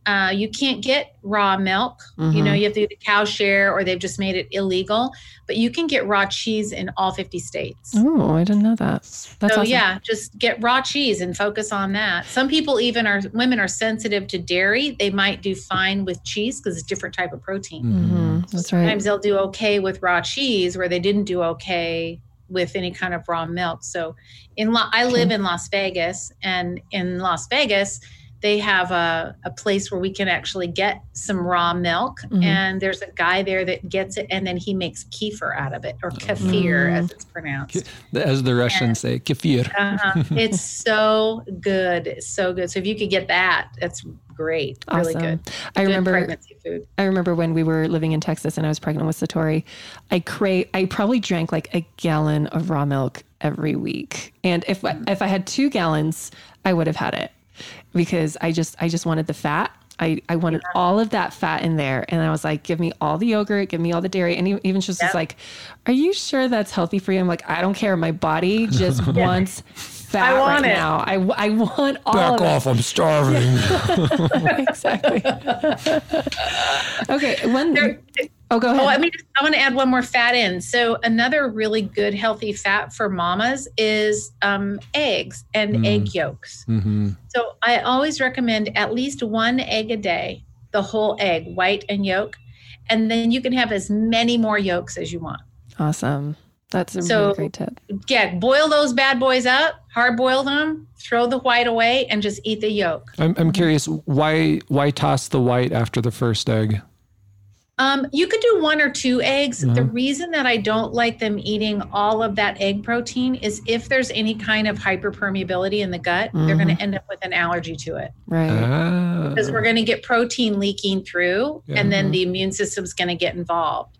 uh, you can't get raw milk. You Mhm. know, you have to do the cow share or they've just made it illegal. But you can get raw cheese in all 50 states. Oh, I didn't know that. That's so awesome. yeah, just get raw cheese and focus on that. Some people even are women are sensitive to dairy. They might do fine with cheese because it's a different type of protein. Mhm. hmm That's right. Sometimes they'll do okay with raw cheese where they didn't do okay with any kind of raw milk. So in La- I live in Las Vegas and in Las Vegas they have a, a place where we can actually get some raw milk Mhm. and there's a guy there that gets it and then he makes kefir out of it or kefir Mm. as it's pronounced. As the Russians say, kefir. Uh-huh. it's so good. It's so good. So if you could get that, that's great. Really Awesome. good. I Good remember pregnancy food. I remember when we were living in Texas and I was pregnant with Satori, I crave I probably drank like a gallon of raw milk every week. And if I, if I had 2 gallons, I would have had it because I just I just wanted the fat. I, I wanted all of that fat in there. And I was like, give me all the yogurt, give me all the dairy. And even she was just Yep. like, are you sure that's healthy for you? I'm like, I don't care. My body just wants fat I want right it. now. I, I want all Back of it. off, I'm starving. exactly. okay. One. There- Oh, go ahead. Oh, I mean, I want to add one more fat in. So another really good healthy fat for mamas is um, eggs and Mm. egg yolks. hmm So I always recommend at least one egg a day, the whole egg, white and yolk, and then you can have as many more yolks as you want. awesome. That's a So- really great tip. Yeah, boil those bad boys up, hard boil them, throw the white away, and just eat the yolk. I'm, I'm curious why why toss the white after the first egg? Um, you could do one or two eggs. The Mhm. reason that I don't like them eating all of that egg protein is if there's any kind of hyperpermeability in the gut, they're going to end up with an allergy to it Right. Ah. because we're going to get protein leaking through, Yeah. and then the immune system's going to get involved.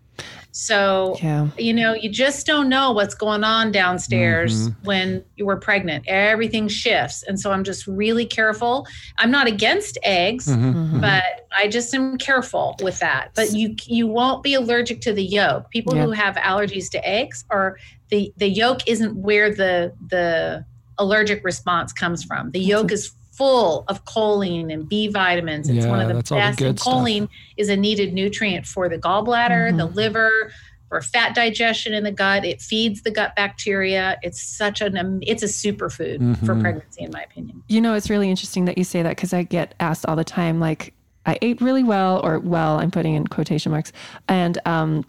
So, yeah. you know, you just don't know what's going on downstairs Mhm. when you were pregnant. Everything shifts. And so I'm just really careful. I'm not against eggs Mhm. Mhm. but I just am careful with that. But you you won't be allergic to the yolk. People Yeah. who have allergies to eggs or the the yolk isn't where the the allergic response comes from. The yolk is full of choline and B vitamins. It's one of the that's all the best. good and stuff. choline is a needed nutrient for the gallbladder, the Mhm. liver, for fat digestion in the gut. It feeds the gut bacteria. It's such an it's a superfood for Mhm. pregnancy, in my opinion. You know, it's really interesting that you say that because I get asked all the time, like, I ate really well, or well, I'm putting in quotation marks, and um,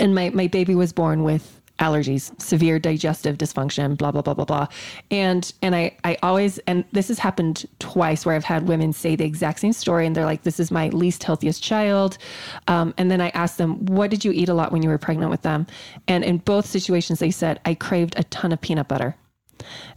and my my baby was born with allergies, severe digestive dysfunction, blah blah blah blah blah, and and I I always and this has happened twice where I've had women say the exact same story, and they're like, this is my least healthiest child, um, and then I asked them, what did you eat a lot when you were pregnant with them, and in both situations they said I craved a ton of peanut butter.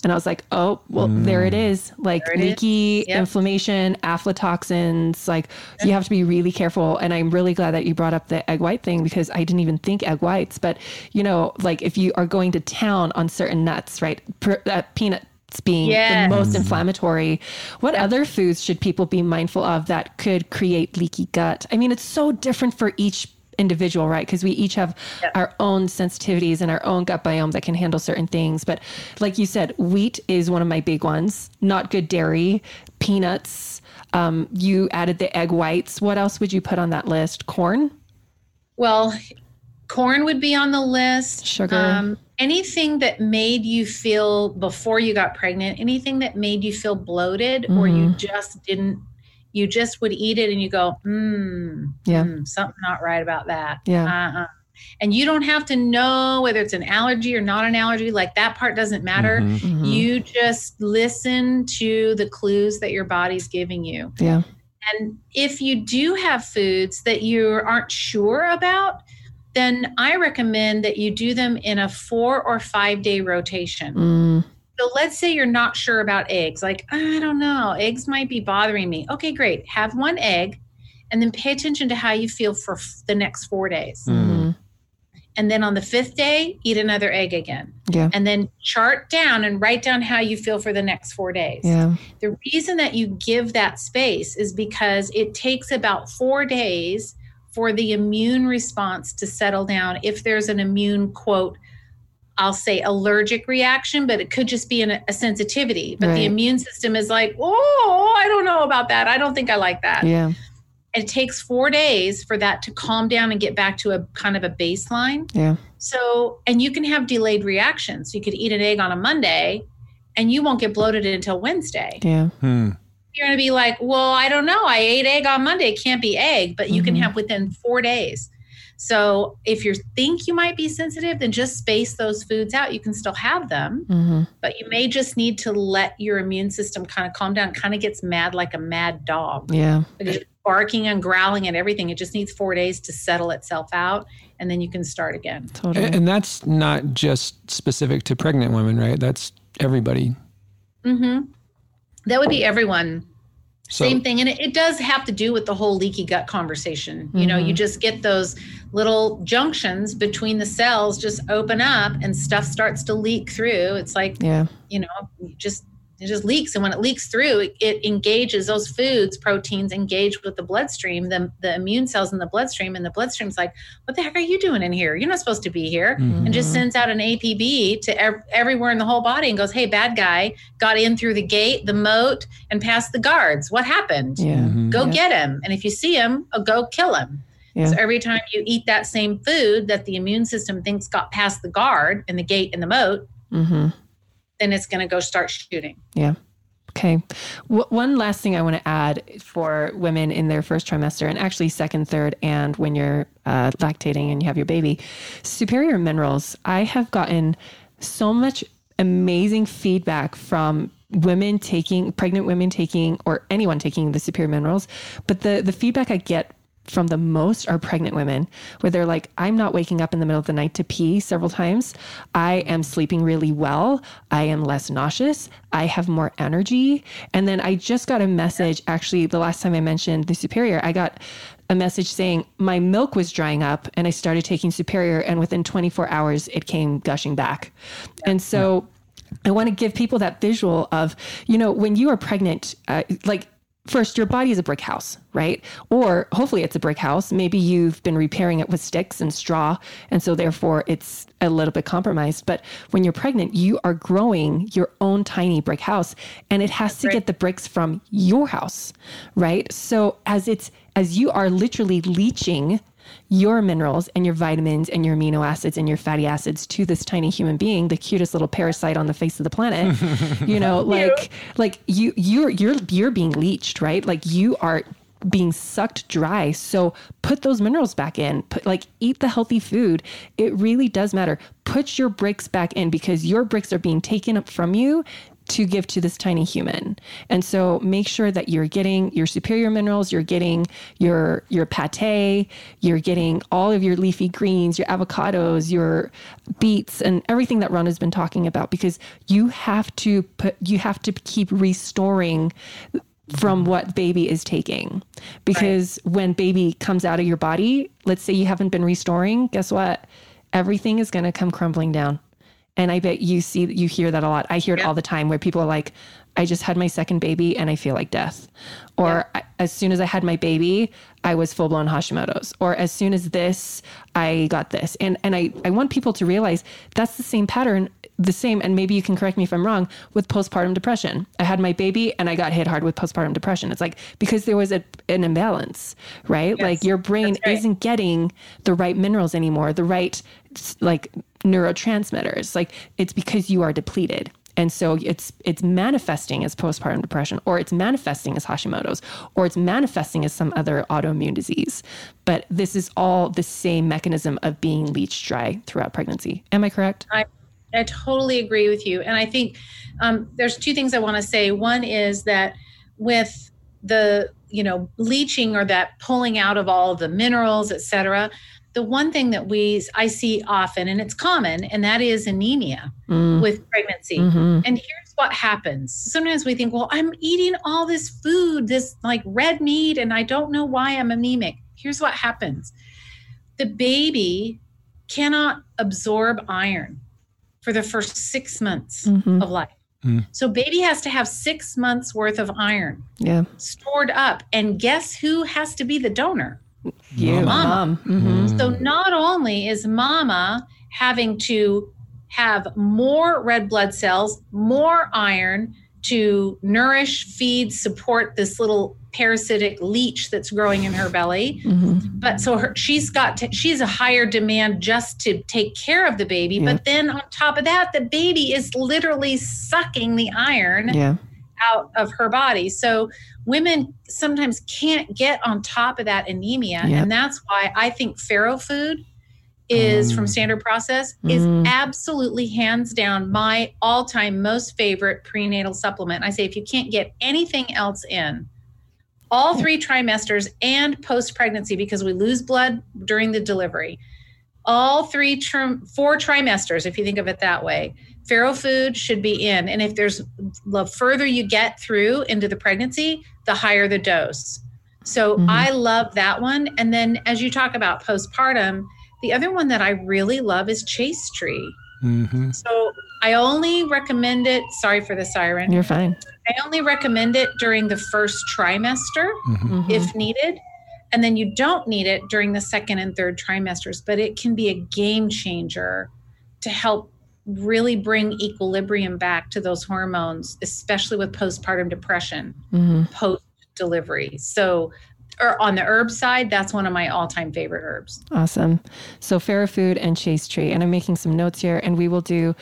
And I was like, oh, well, there it is. Like There it is. leaky Yep. inflammation, aflatoxins. Like you have to be really careful. And I'm really glad that you brought up the egg white thing because I didn't even think egg whites. But, you know, like if you are going to town on certain nuts, right? Per, uh, peanuts being Yes. the most inflammatory. What other foods should people be mindful of that could create leaky gut? I mean, it's so different for each individual, right? Because we each have our own sensitivities and our own gut biome that can handle certain things. But like you said, wheat is one of my big ones. Not good dairy, peanuts. Um, you added the egg whites. What else would you put on that list? Corn, Well, corn would be on the list. sugar. Um, anything that made you feel before you got pregnant, anything that made you feel bloated or you Mhm. just didn't, you just would eat it and you go, hmm, Yeah. mm, something not right about that. Yeah. Uh-uh. And you don't have to know whether it's an allergy or not an allergy. Like that part doesn't matter. Mhm. Mhm. You just listen to the clues that your body's giving you. yeah. And if you do have foods that you aren't sure about, then I recommend that you do them in a four or five day rotation. Mm, So let's say you're not sure about eggs. Like, I don't know, eggs might be bothering me. Okay, great. Have one egg and then pay attention to how you feel for f- the next four days. mhm. And then on the fifth day, eat another egg again. Yeah. And then chart down and write down how you feel for the next four days. Yeah. The reason that you give that space is because it takes about four days for the immune response to settle down. If there's an immune quote, I'll say allergic reaction, but it could just be an, a sensitivity. But Right. the immune system is like, oh, I don't know about that. I don't think I like that. Yeah. It takes four days for that to calm down and get back to a kind of a baseline. Yeah. So, and you can have delayed reactions. You could eat an egg on a Monday and you won't get bloated until Wednesday Yeah. Hmm. you're going to be like, well, I don't know. I ate egg on Monday. It can't be egg, but you can Mhm. have within four days. So if you think you might be sensitive, then just space those foods out. You can still have them, hmm but you may just need to let your immune system kind of calm down. Kind of gets mad like a mad dog, Yeah. Barking and growling and everything. It just needs four days to settle itself out, and then you can start again. Totally. And, and that's not just specific to pregnant women, right? That's everybody. hmm That would be everyone. So, Same thing. And it, it does have to do with the whole leaky gut conversation. You know, you mm-hmm. just get those little junctions between the cells just open up and stuff starts to leak through. It's like, yeah. you know, you just it just leaks. And when it leaks through, it, it engages those foods, proteins engage with the bloodstream, the, the immune cells in the bloodstream. And the bloodstream's like, what the heck are you doing in here? You're not supposed to be here. Mhm. And just Mhm. sends out an APB to ev- everywhere in the whole body and goes, hey, bad guy, got in through the gate, the moat, and past the guards. What happened? Yeah. Mhm. Go Yeah. get him. And if you see him, uh, go kill him. Yeah. So every time you eat that same food that the immune system thinks got past the guard and the gate and the moat, hmm then it's going to go start shooting. Yeah. Okay. W- one last thing I want to add for women in their first trimester, and actually second, third, and when you're uh, lactating and you have your baby, superior minerals. I have gotten so much amazing feedback from women taking pregnant women taking or anyone taking the superior minerals but the the feedback i get from the most are pregnant women where they're like i'm not waking up in the middle of the night to pee several times. I am sleeping really well. I am less nauseous. I have more energy. And then i just got a message actually the last time i mentioned the superior i got a message saying my milk was drying up and i started taking superior and within 24 hours it came gushing back. And so I want to give people that visual of, you know, when you are pregnant, uh, like first your body is a brick house, right? Or hopefully it's a brick house. Maybe you've been repairing it with sticks and straw. And so therefore it's a little bit compromised. But when you're pregnant, you are growing your own tiny brick house and it has to right. get the bricks from your house, right? So as it's, as you are literally leaching your minerals and your vitamins and your amino acids and your fatty acids to this tiny human being, the cutest little parasite on the face of the planet. you know, like like you you're you're you're being leached, right? Like you are being sucked dry. So put those minerals back in. Put like eat the healthy food. It really does matter. Put your bricks back in because your bricks are being taken up from you to give to this tiny human. And so make sure that you're getting your superior minerals, you're getting your your pate, you're getting all of your leafy greens, your avocados, your beets and everything that Ron has been talking about because you have to put you have to keep restoring from what baby is taking. Because when baby comes out of your body, let's say you haven't been restoring, guess what? Everything is going to come crumbling down. And I bet you see you hear that a lot. I hear it Yeah. all the time where people are like, I just had my second baby and I feel like death. Or I, as soon as I had my baby, I was full blown Hashimoto's, or as soon as this, I got this. And and I, I want people to realize that's the same pattern, the same, and maybe you can correct me if I'm wrong, with postpartum depression. I had my baby and I got hit hard with postpartum depression. It's like because there was a, an imbalance, right? Yes, like your brain right. isn't getting the right minerals anymore, the right like neurotransmitters. Like it's because you are depleted. And so it's it's manifesting as postpartum depression, or it's manifesting as Hashimoto's, or it's manifesting as some other autoimmune disease. But this is all the same mechanism of being leached dry throughout pregnancy. Am I correct? I, I totally agree with you. And I think um, there's two things I want to say. One is that with the you know leaching or that pulling out of all the minerals, et cetera, the one thing that we I see often, and it's common, and that is anemia Mm. with pregnancy. Mhm. And here's what happens. Sometimes we think, well, I'm eating all this food, this like red meat, and I don't know why I'm anemic. Here's what happens the baby cannot absorb iron for the first six months Mhm. of life. Mm. So, baby has to have six months worth of iron Yeah. stored up. And guess who has to be the donor? You, Mama. mom. Mhm. So not only is mama having to have more red blood cells, more iron to nourish, feed, support this little parasitic leech that's growing in her belly, Mhm. but so her, she's got to, she's a higher demand just to take care of the baby. Yeah. But then on top of that, the baby is literally sucking the iron Yeah. Out of her body. So women sometimes can't get on top of that anemia. Yep. And that's why I think Ferrofood is from Mm. standard process is Mm. absolutely hands down my all-time most favorite prenatal supplement. I say if you can't get anything else in all three trimesters and post pregnancy because we lose blood during the delivery. All three trim, four trimesters if you think of it that way. Ferrofood should be in and if there's the further you get through into the pregnancy, the higher the dose. So Mhm. I love that one and then as you talk about postpartum, the other one that I really love is Chaste Tree. Mm-hmm. So I only recommend it. Sorry for the siren. You're fine. I only recommend it during the first trimester Mm-hmm. Mhm. if needed. And then you don't need it during the second and third trimesters, but it can be a game changer to help really bring equilibrium back to those hormones, especially with postpartum depression, Mhm. post delivery. So, or on the herb side, that's one of my all time favorite herbs. Awesome. So Ferrofood and Chaste Tree, and I'm making some notes here, and we will do.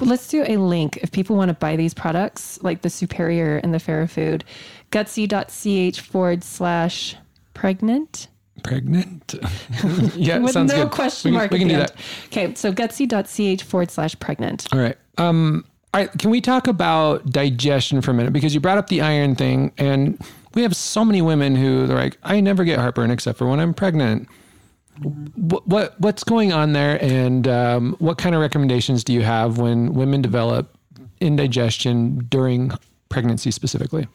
Let's do a link if people want to buy these products, like the Superior and the Ferrofood, gutsy.ch forward slash pregnant Pregnant? yeah, with sounds no good. question we can, mark. We can do end. that. Okay, so gutsy.ch forward slash pregnant. All right. Um, all right. Can we talk about digestion for a minute? Because you brought up the iron thing, and we have so many women who they're like, I never get heartburn except for when I'm pregnant. What, what what's going on there, and um, what kind of recommendations do you have when women develop indigestion during pregnancy specifically?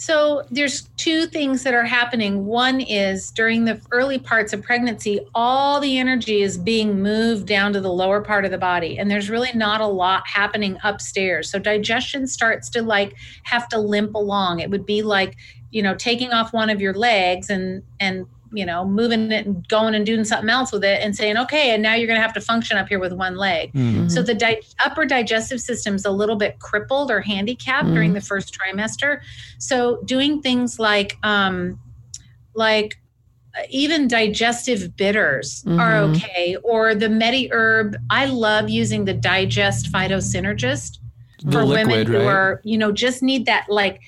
So there's two things that are happening. One is during the early parts of pregnancy, all the energy is being moved down to the lower part of the body and there's really not a lot happening upstairs. So digestion starts to like have to limp along. It would be like, you know, taking off one of your legs and and you know, moving it and going and doing something else with it and saying, okay, and now you're going to have to function up here with one leg. Mm. So the di- upper digestive system's a little bit crippled or handicapped Mm. during the first trimester. So doing things like um, like uh, even digestive bitters are Mhm. okay, or the MediHerb. I love using the Digest Phytosynergist The for liquid, women who right? are you know just need that like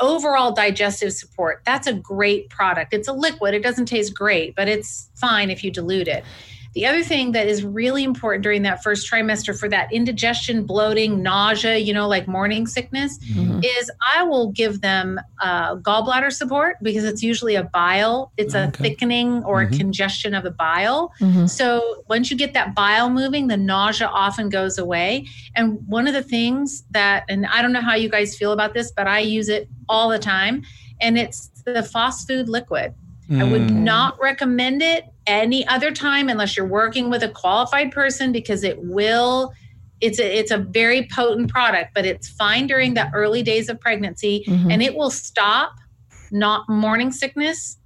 overall digestive support that's a great product. It's a liquid it doesn't taste great but it's fine if you dilute it the other thing that is really important during that first trimester for that indigestion bloating nausea you know like morning sickness Mhm. is i will give them uh, gallbladder support because it's usually a bile it's a Okay. thickening or Mhm. a congestion of the bile Mhm. so once you get that bile moving, the nausea often goes away. And one of the things that, and I don't know how you guys feel about this, but I use it all the time, and it's the Phosfood liquid. I would Mm. not recommend it any other time unless you're working with a qualified person because it will. It's a it's a very potent product, but it's fine during the early days of pregnancy, Mhm. and it will stop not morning sickness,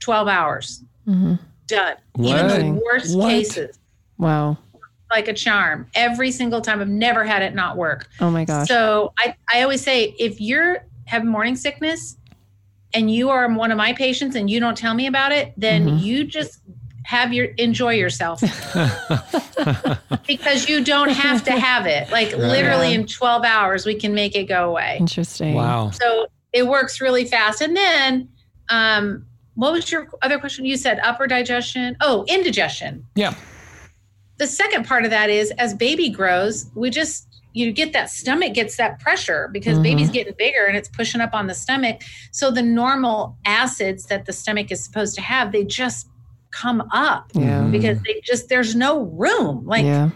12 hours. hmm Done. What? Even the worst What? cases, Wow. like a charm. Every single time I've never had it not work. Oh my gosh. So I, I always say if you're having morning sickness and you are one of my patients and you don't tell me about it, then Mhm. you just have your enjoy yourself because you don't have to have it. Like Right. literally in 12 hours, we can make it go away. Interesting. wow. So it works really fast. And then, um, what was your other question? You said upper digestion. Oh, indigestion. Yeah. The second part of that is as baby grows, we just you get that stomach gets that pressure because Mhm. baby's getting bigger and it's pushing up on the stomach. So the normal acids that the stomach is supposed to have, they just come up Yeah. Because they just there's no room. Like yeah.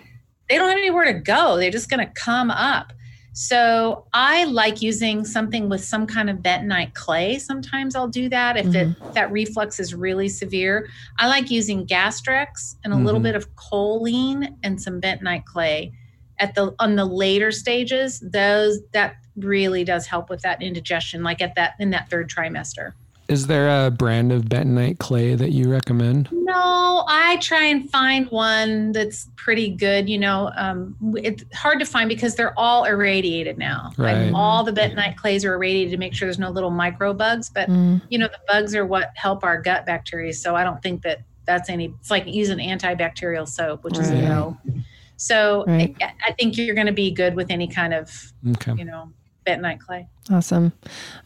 they don't have anywhere to go. They're just going to come up. So I like using something with some kind of bentonite clay. Sometimes I'll do that if it, that reflux is really severe. I like using Gastrex and a little Mhm. bit of choline and some bentonite clay at the on the later stages. Those that really does help with that indigestion, like at that in that third trimester. Is there a brand of bentonite clay that you recommend? No, I try and find one that's pretty good. You know, um, it's hard to find because they're all irradiated now. Right. Like all the bentonite clays are irradiated to make sure there's no little micro bugs. But Mm. you know, the bugs are what help our gut bacteria. So I don't think that that's any. It's like using antibacterial soap, which is a Right. no. So Right. I, I think you're going to be good with any kind of Okay. you know bentonite clay. Awesome.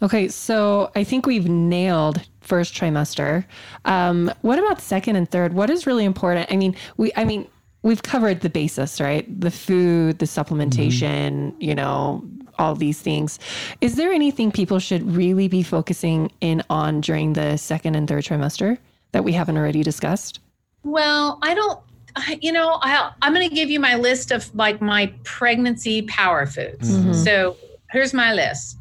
Okay, so I think we've nailed first trimester. Um, what about second and third? What is really important? I mean, we I mean, we've covered the basis, right? The food, the supplementation, you know, all these things. Is there anything people should really be focusing in on during the second and third trimester that we haven't already discussed? Well, I don't. You know, I, I'm going to give you my list of like my pregnancy power foods. Mhm. So here's my list.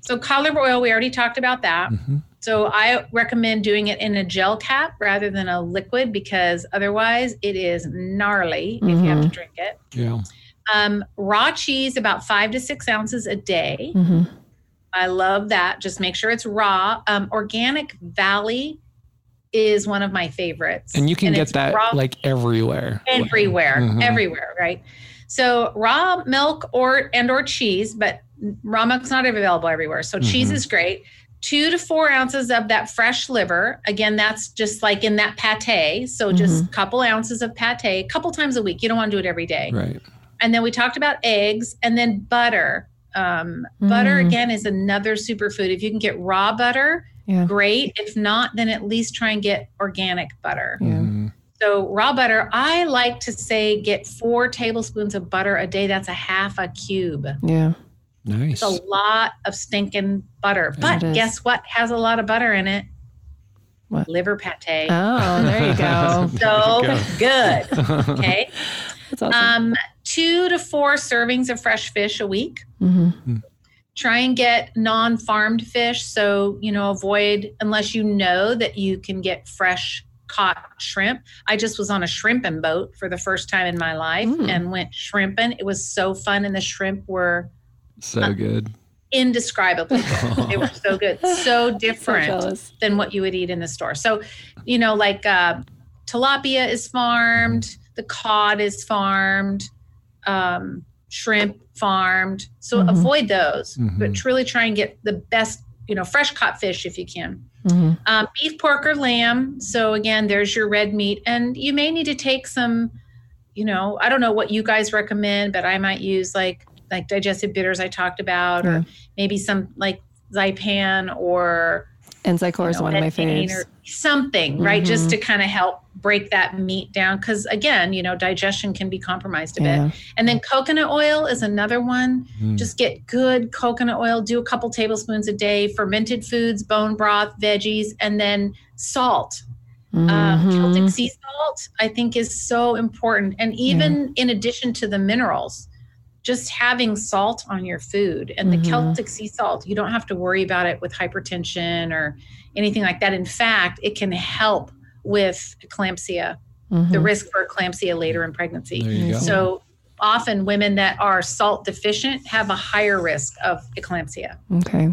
So cod liver oil, we already talked about that. Mhm. So I recommend doing it in a gel cap rather than a liquid because otherwise it is gnarly if you have to Mhm. drink it. Yeah. Um, raw cheese, about five to six ounces a day. Mm-hmm. I love that. Just make sure it's raw. Um, Organic Valley is one of my favorites. And you can get that raw like everywhere. everywhere, Mhm. everywhere, right? So raw milk or and or cheese, but raw milk's not available everywhere. So cheese Mhm. is great. Two to four ounces of that fresh liver. Again, that's just like in that pate. So just a couple ounces of pate, a couple times a week. You don't want to do it every day. Right. And then we talked about eggs and then butter. Um, Butter Mm. again is another superfood. If you can get raw butter, Yeah. great. If not, then at least try and get organic butter. Yeah. So raw butter, I like to say get four tablespoons of butter a day. That's a half a cube. Yeah. Nice. It's a lot of stinking butter. But guess what has a lot of butter in it? What? Liver pate. Oh, there you go. so There you good. Okay. That's awesome. Um, two to four servings of fresh fish a week. mm-hmm. Try and get non-farmed fish. So, you know, avoid unless you know that you can get fresh caught shrimp. I just was on a shrimping boat for the first time in my life Mm. and went shrimping. It was so fun and the shrimp were so good. indescribably good. they were so good. So So different jealous. than what you would eat in the store. So, you know, like uh, tilapia is farmed, the cod is farmed, um, shrimp farmed. So Mhm. avoid those, but Mhm. truly try and get the best, you know, fresh caught fish if you can. hmm Um, beef, pork, or lamb. So again, there's your red meat, and you may need to take some. You know, I don't know what you guys recommend, but I might use like like digestive bitters I talked about, Yeah. or maybe some like Zypan or Enzycore is you know, one of my betaine faves. or something, right? Just Mhm. to kind of help break that meat down. Because again, you know, digestion can be compromised a Yeah. bit. And then coconut oil is another one. Mm. Just get good coconut oil, do a couple tablespoons a day, fermented foods, bone broth, veggies, and then salt. Um, Mhm. Celtic sea salt, I think, is so important. And even in addition to the minerals, just having salt on your food and the Celtic sea salt, you don't have to worry about it with hypertension or anything like that. In fact, it can help with eclampsia, the Mhm. risk for eclampsia later in pregnancy. There you go. So often women that are salt deficient have a higher risk of eclampsia. Okay.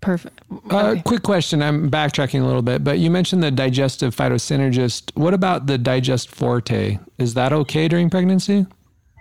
Perfect. Uh, quick question. I'm backtracking a little bit, but you mentioned the digestive phytosynergist. What about the digest forte? Is that okay during pregnancy?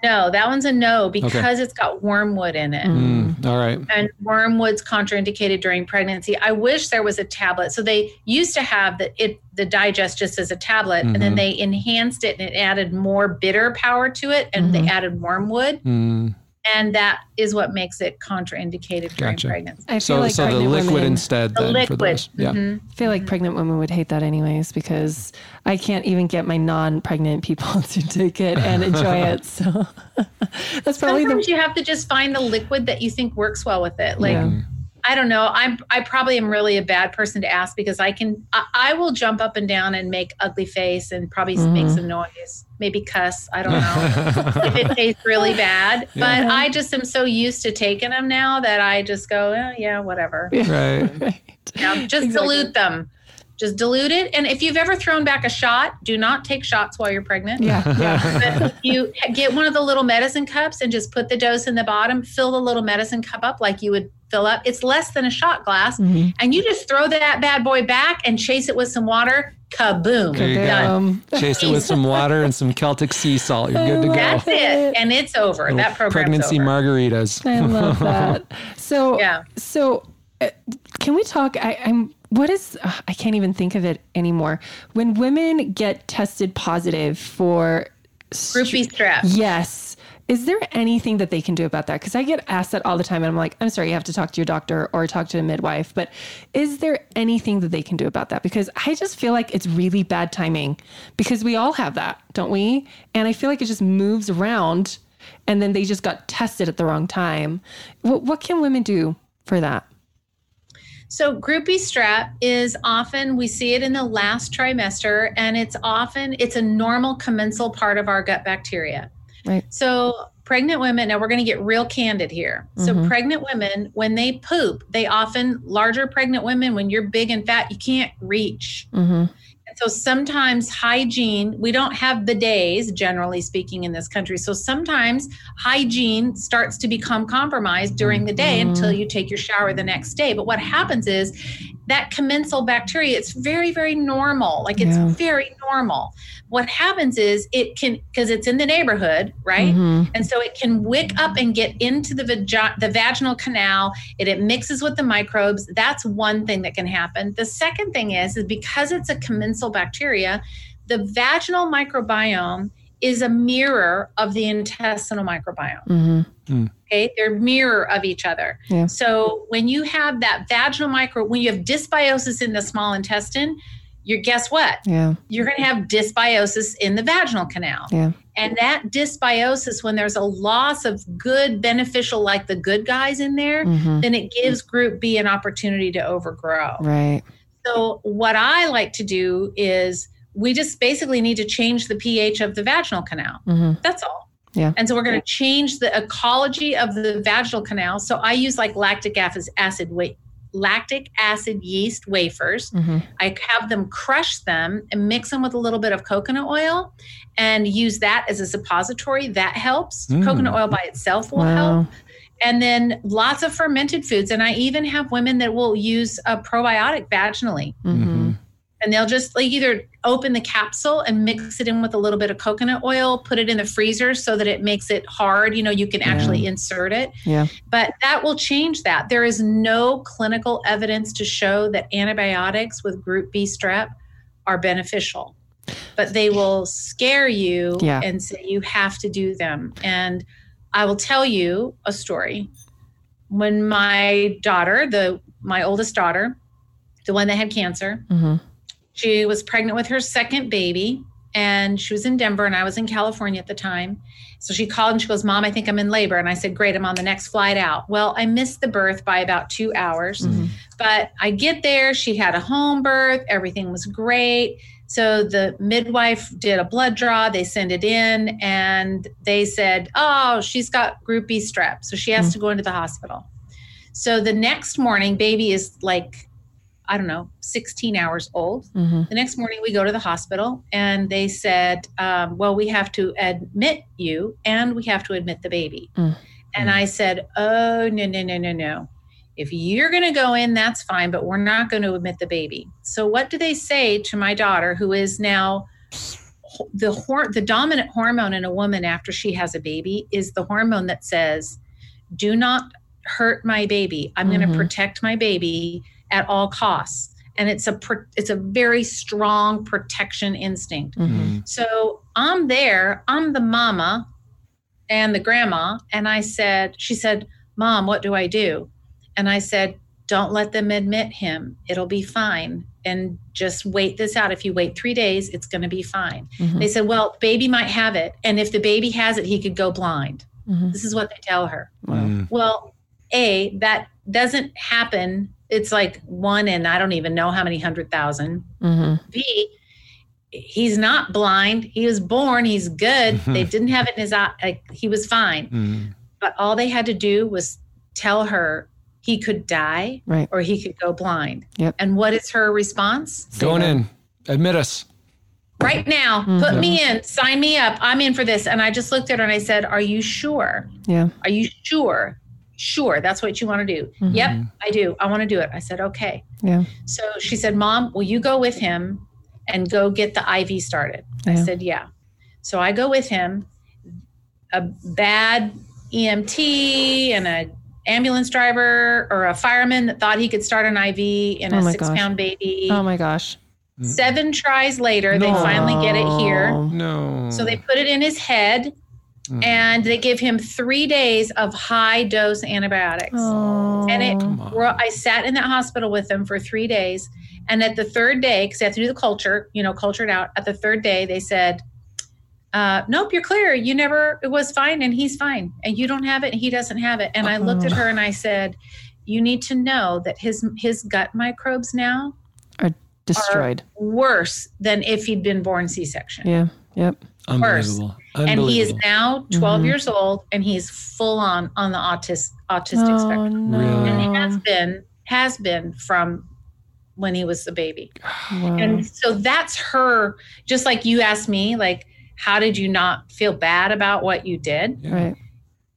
No, that one's a no because it's got wormwood in it. Mm, all right. and wormwood's contraindicated during pregnancy. I wish there was a tablet. So they used to have the it the digest just as a tablet, and then Mhm. they enhanced it and it added more bitter power to it, and they added wormwood, Mm, and that is what makes it contraindicated during Gotcha. pregnancy. I feel so like so the pregnant liquid women, instead The then for liquid. those. Yeah. Mhm. I feel like pregnant women would hate that anyways because I can't even get my non-pregnant people to take it and enjoy it. So that's probably Sometimes the you have to just find the liquid that you think works well with it. Like Yeah. I don't know. I'm I probably am really a bad person to ask because I can I, I will jump up and down and make ugly face and probably make some noise, maybe cuss. I don't know if it tastes really bad. But I just am so used to taking them now that I just go, eh, yeah, whatever. Right. right. Yeah, just Exactly. dilute them. Just dilute it. And if you've ever thrown back a shot, do not take shots while you're pregnant. Yeah, yeah. You get one of the little medicine cups and just put the dose in the bottom, fill the little medicine cup up like you would fill up. It's less than a shot glass. Mhm. And you just throw that bad boy back and chase it with some water. Kaboom. There you go. Done. Chase it with some water and some Celtic sea salt. You're good to go. That's it. And it's over. Little that program's pregnancy over. margaritas. I love that. So Yeah. So, uh, can we talk? I, I'm. What is? Uh, I can't even think of it anymore. When women get tested positive for Group B strep. Yes. Is there anything that they can do about that? Because I get asked that all the time, and I'm like, I'm sorry, you have to talk to your doctor or talk to a midwife. But is there anything that they can do about that? Because I just feel like it's really bad timing because we all have that, don't we? And I feel like it just moves around and then they just got tested at the wrong time. What, what can women do for that? So, group B strep is often we see it in the last trimester, and it's often it's a normal commensal part of our gut bacteria. Right. So, pregnant women. Now we're going to get real candid here. So, pregnant women when they poop, they often larger pregnant women when you're big and fat, you can't reach. Mm-hmm. So sometimes hygiene, we don't have bidets, generally speaking, in this country. So sometimes hygiene starts to become compromised during the day until mm-hmm. you take your shower the next day. But what happens is that commensal bacteria, it's very, very normal. Like it's Yeah. very normal. What happens is it can, because it's in the neighborhood, right? Mhm. And so it can wick up and get into the, vagi- the vaginal canal. It, it mixes with the microbes. That's one thing that can happen. The second thing is, is because it's a commensal bacteria, the vaginal microbiome is a mirror of the intestinal microbiome. Mhm. Okay, they're mirror of each other. Yeah. So when you have that vaginal micro, when you have dysbiosis in the small intestine, you're guess what? Yeah. You're going to have dysbiosis in the vaginal canal. Yeah. And that dysbiosis, when there's a loss of good, beneficial, like the good guys in there, Mhm. then it gives group B an opportunity to overgrow. Right. So, what I like to do is we just basically need to change the pH of the vaginal canal. Mhm. That's all. Yeah. And so we're going to change the ecology of the vaginal canal. So I use like lactic acid, acid wa- lactic acid yeast wafers. Mhm. I have them crush them and mix them with a little bit of coconut oil and use that as a suppository. That helps. Mm. Coconut oil by itself will Wow. help. And then lots of fermented foods. And I even have women that will use a probiotic vaginally. Mhm. And they'll just like either open the capsule and mix it in with a little bit of coconut oil, put it in the freezer so that it makes it hard. You know, you can actually insert it Yeah. but that will change that. There is no clinical evidence to show that antibiotics with group B strep are beneficial, but they will scare you Yeah. and say you have to do them. And I will tell you a story. When my daughter, the my oldest daughter, the one that had cancer, Mhm. She was pregnant with her second baby and she was in Denver and I was in California at the time. So she called and she goes, Mom, I think I'm in labor. And I said, Great, I'm on the next flight out. Well, I missed the birth by about two hours, Mhm. but I get there. She had a home birth, everything was great. So the midwife did a blood draw, they sent it in, and they said, Oh, she's got group B strep. So she has to go into the hospital. So the next morning, baby is like, I don't know, 16 hours old. Mhm. The next morning, we go to the hospital and they said, um, Well, we have to admit you and we have to admit the baby. Mm. And I said, Oh, no, no, no, no, no. If you're going to go in, that's fine, but we're not going to admit the baby. So, what do they say to my daughter, who is now the hor- the dominant hormone in a woman after she has a baby is the hormone that says, "Do not hurt my baby. I'm going Mhm. to protect my baby at all costs." And it's a it's a very strong protection instinct. Mhm. So I'm there, I'm the mama and the grandma. And I said, she said, Mom, what do I do? And I said, Don't let them admit him. It'll be fine. And just wait this out. If you wait three days, it's going to be fine. Mhm. They said, Well, baby might have it. And if the baby has it, he could go blind. Mhm. This is what they tell her. Wow. Well, A, that doesn't happen. It's like one in I don't even know how many hundred thousand. Mhm. B, he's not blind. He was born. He's good. They didn't have it in his eye. Like, he was fine. Mm. But all they had to do was tell her he could die Right. or he could go blind. Yep. And what is her response? Going in. Admit us. Right now, put me in, sign me up. I'm in for this. And I just looked at her and I said, Are you sure? Yeah. Are you sure? Sure, that's what you want to do. Mhm. Yep, I do. I want to do it. I said, Okay. Yeah. So she said, Mom, will you go with him and go get the IV started? I said, Yeah. So I go with him. A bad EMT and a ambulance driver or a fireman that thought he could start an IV in Oh a six gosh. pound baby. Oh my gosh. Seven tries later, they finally get it here. No. So they put it in his head Mm. and they give him three days of high dose antibiotics. Oh. And it, Come on. well, I sat in that hospital with them for three days. And at the third day, because they have to do the culture, you know, cultured out. At the third day, they said, uh, "Nope, you're clear. You never. It was fine, and he's fine, and you don't have it, and he doesn't have it." And I looked at her and I said, "You need to know that his his gut microbes now are destroyed. worse than if he'd been born C-section." yeah. Yep. Unbelievable. And he is now 12 Mhm. years old and he's full on on the autis, autistic Oh spectrum no. And he has been has been from when he was a baby Wow. and so that's her just like you asked me like how did you not feel bad about what you did Yeah. right.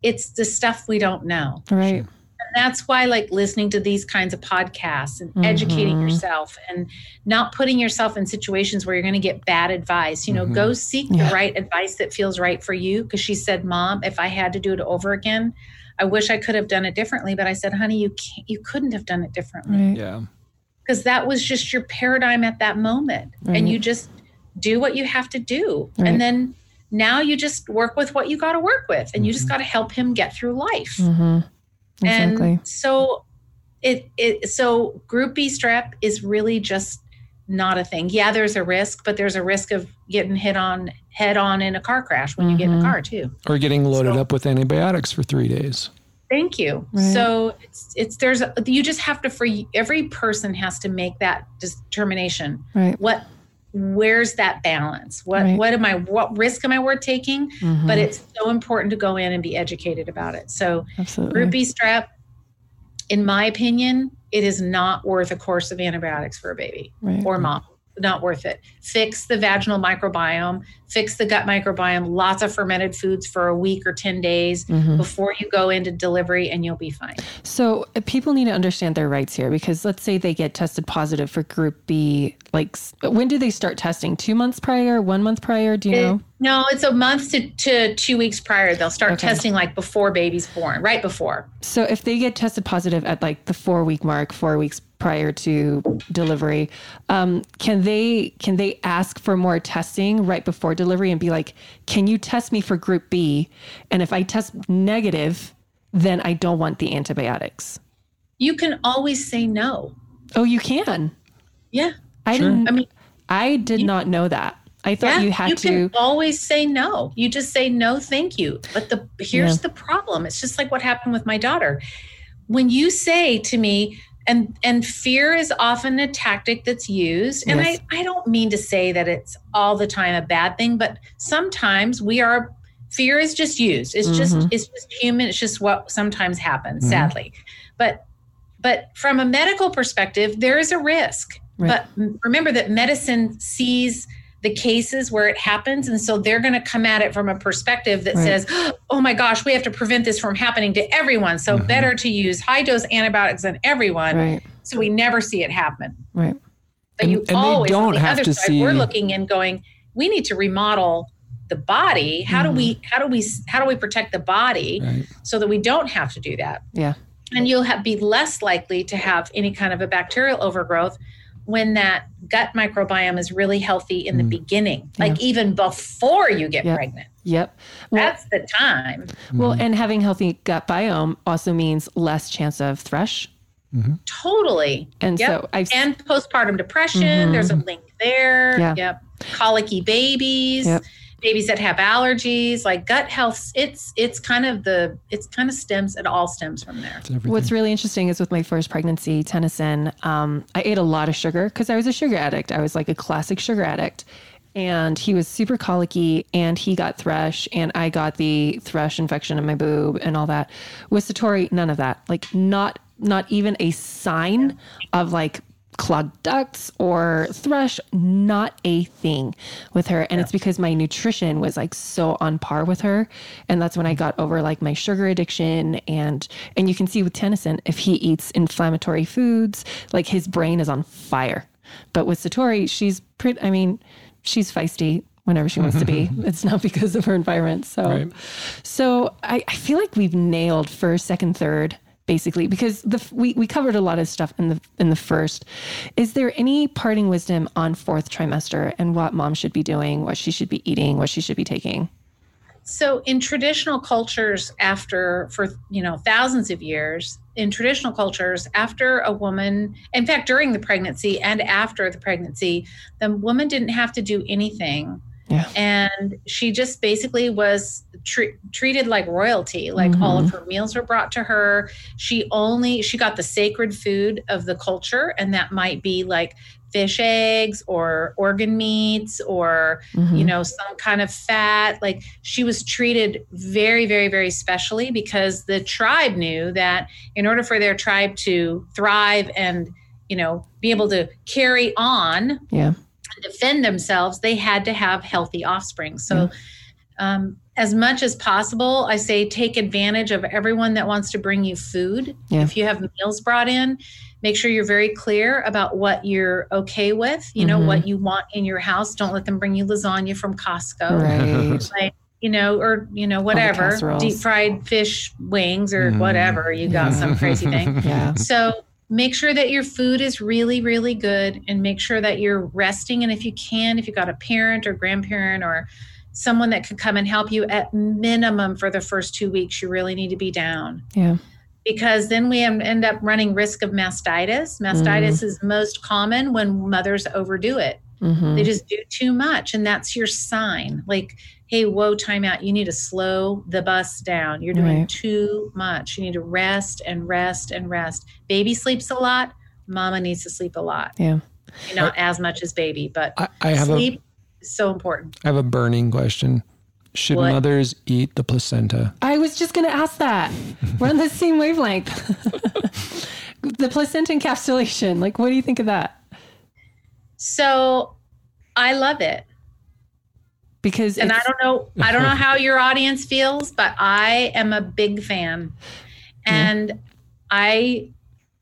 it's the stuff we don't know Right. and that's why like listening to these kinds of podcasts and educating Mhm. yourself and not putting yourself in situations where you're going to get bad advice you know Mhm. go seek Yeah. the right advice that feels right for you because she said mom if i had to do it over again i wish i could have done it differently but i said honey you can't you couldn't have done it differently Right. Yeah. because that was just your paradigm at that moment Right. and you just do what you have to do Right. and then now you just work with what you got to work with and you just Mhm. got to help him get through life Mm-hmm. Exactly. and so it it so group B strep is really just not a thing. Yeah, there's a risk, but there's a risk of getting hit on head on in a car crash when you get in a Mhm. car too. Or getting loaded So- up with antibiotics for three days. Thank you. Right. So it's it's there's a, you just have to for every person has to make that determination. right. What where's that balance? What Right. what am I what risk am I worth taking? Mhm. But it's so important to go in and be educated about it. So absolutely. Group B strep, in my opinion, it is not worth a course of antibiotics for a baby right. or mom. Not worth it. Fix the vaginal microbiome, fix the gut microbiome, lots of fermented foods for a week or 10 days Mhm. before you go into delivery, and you'll be fine. So uh, people need to understand their rights here because let's say they get tested positive for Group B. Like, when do they start testing? Two months prior? One month prior? Do you know? No, it's a month to, to two weeks prior. They'll start Okay. testing like before baby's born, right before. So if they get tested positive at like the four week mark, four weeks prior to delivery, um, can they can they ask for more testing right before delivery and be like, can you test me for Group B? And if I test negative, then I don't want the antibiotics. You can always say no. Oh, you can. Yeah. I Sure. didn't. I mean, I did not know that. I thought yeah, you had to. can always say no. You just say no, thank you. But the here's Yeah. the problem. It's just like what happened with my daughter. When you say to me, and and fear is often a tactic that's used. And Yes. I, I don't mean to say that it's all the time a bad thing, but sometimes we are fear is just used. It's just Mhm. it's just human. It's just what sometimes happens, Mhm. sadly. But but from a medical perspective, there is a risk. Right. But remember that medicine sees the cases where it happens. And so they're going to come at it from a perspective that Right. says, oh my gosh, we have to prevent this from happening to everyone. So Mhm. better to use high dose antibiotics on everyone. Right. So we never see it happen. Right. But And- you and always, on don't the have other to side, see- we're looking and going, we need to remodel the body. How do Mm-hmm. we, how do we, how do we protect the body Right. so that we don't have to do that? Yeah. and you'll have, be less likely to have any kind of a bacterial overgrowth when that gut microbiome is really healthy in the Mm. beginning, like even before you get Yeah. pregnant. Yep. Well, That's the time. well, Mm-hmm. and having healthy gut biome also means less chance of thrush. Totally. And Yep. so I've And postpartum depression, Mhm. there's a link there. Yeah. Yep. Colicky babies. Yep. Babies that have allergies, like gut health, it's it's kind of the it's kind of stems it all stems from there. What's really interesting is with my first pregnancy, Tennyson, um, I ate a lot of sugar because I was a sugar addict. I was like a classic sugar addict. And he was super colicky and he got thrush and I got the thrush infection in my boob and all that. With Satori, none of that. Like not not even a sign of like clogged ducts or thrush, not a thing with her. And it's because my nutrition was like so on par with her. And that's when I got over like my sugar addiction. And and you can see with Tennyson, if he eats inflammatory foods, like his brain is on fire. But with Satori, she's pretty I mean, she's feisty whenever she wants to be. It's not because of her environment. So Right. so I, I feel like we've nailed first, second, third, basically, because the we, we covered a lot of stuff in the in the first. Is there any parting wisdom on fourth trimester and what mom should be doing, what she should be eating, what she should be taking? So in traditional cultures after for you know thousands of years in traditional cultures after a woman in fact during the pregnancy and after the pregnancy the woman didn't have to do anything Yeah. and she just basically was tre- treated like royalty like all of her meals were brought to her she only she got the sacred food of the culture and that might be like fish eggs or organ meats or Mhm. you know some kind of fat like she was treated very very very specially because the tribe knew that in order for their tribe to thrive and you know be able to carry on Yeah. And defend themselves they had to have healthy offspring so um, as much as possible i say take advantage of everyone that wants to bring you food Yeah. if you have meals brought in make sure you're very clear about what you're okay with you know Mhm. what you want in your house don't let them bring you lasagna from costco Right. like you know or you know whatever deep fried fish wings or Mhm. whatever you got some crazy thing Yeah. so make sure that your food is really really good and make sure that you're resting. And if you can if you got a parent or grandparent or someone that could come and help you at minimum for the first two weeks you really need to be down. Yeah. because then we end up running risk of mastitis. Mastitis mm-hmm. is most common when mothers overdo it Mhm. they just do too much and that's your sign like hey whoa time out you need to slow the bus down you're doing Right. too much you need to rest and rest and rest baby sleeps a lot mama needs to sleep a lot Yeah. not as much as baby but I, I have a sleep is so important I have a burning question. Should What? mothers eat the placenta? I was just going to ask that. We're on the same wavelength. the placenta encapsulation. Like, what do you think of that? So i love it Because and I don't know I don't know how your audience feels, but I am a big fan. And I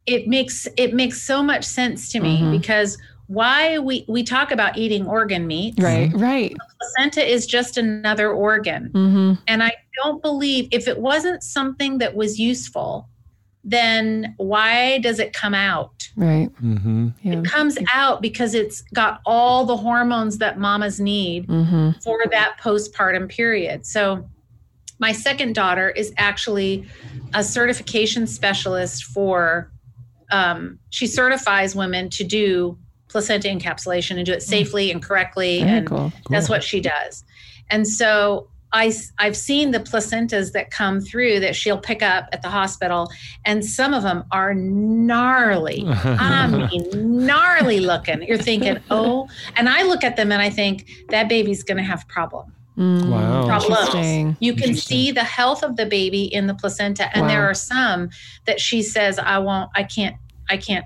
it makes it makes so much sense to me Mhm. because why we we talk about eating organ meats. right, right. Placenta is just another organ. Mm-hmm. And I don't believe if it wasn't something that was useful, then why does it come out? Right. Mm-hmm. Yeah. It comes out because it's got all the hormones that mamas need Mm-hmm. for that postpartum period. So, my second daughter is actually a certification specialist for, um, she certifies women to do placenta encapsulation and do it safely and correctly. Very and cool. that's what she does. And so, I, I've seen the placentas that come through that she'll pick up at the hospital, and some of them are gnarly. I mean, gnarly looking. You're thinking, oh, and I look at them and I think that baby's going to have problem. Mm, Wow. Problems. Interesting. You can Interesting. see the health of the baby in the placenta, and there are some that she says, "I won't. I can't. I can't.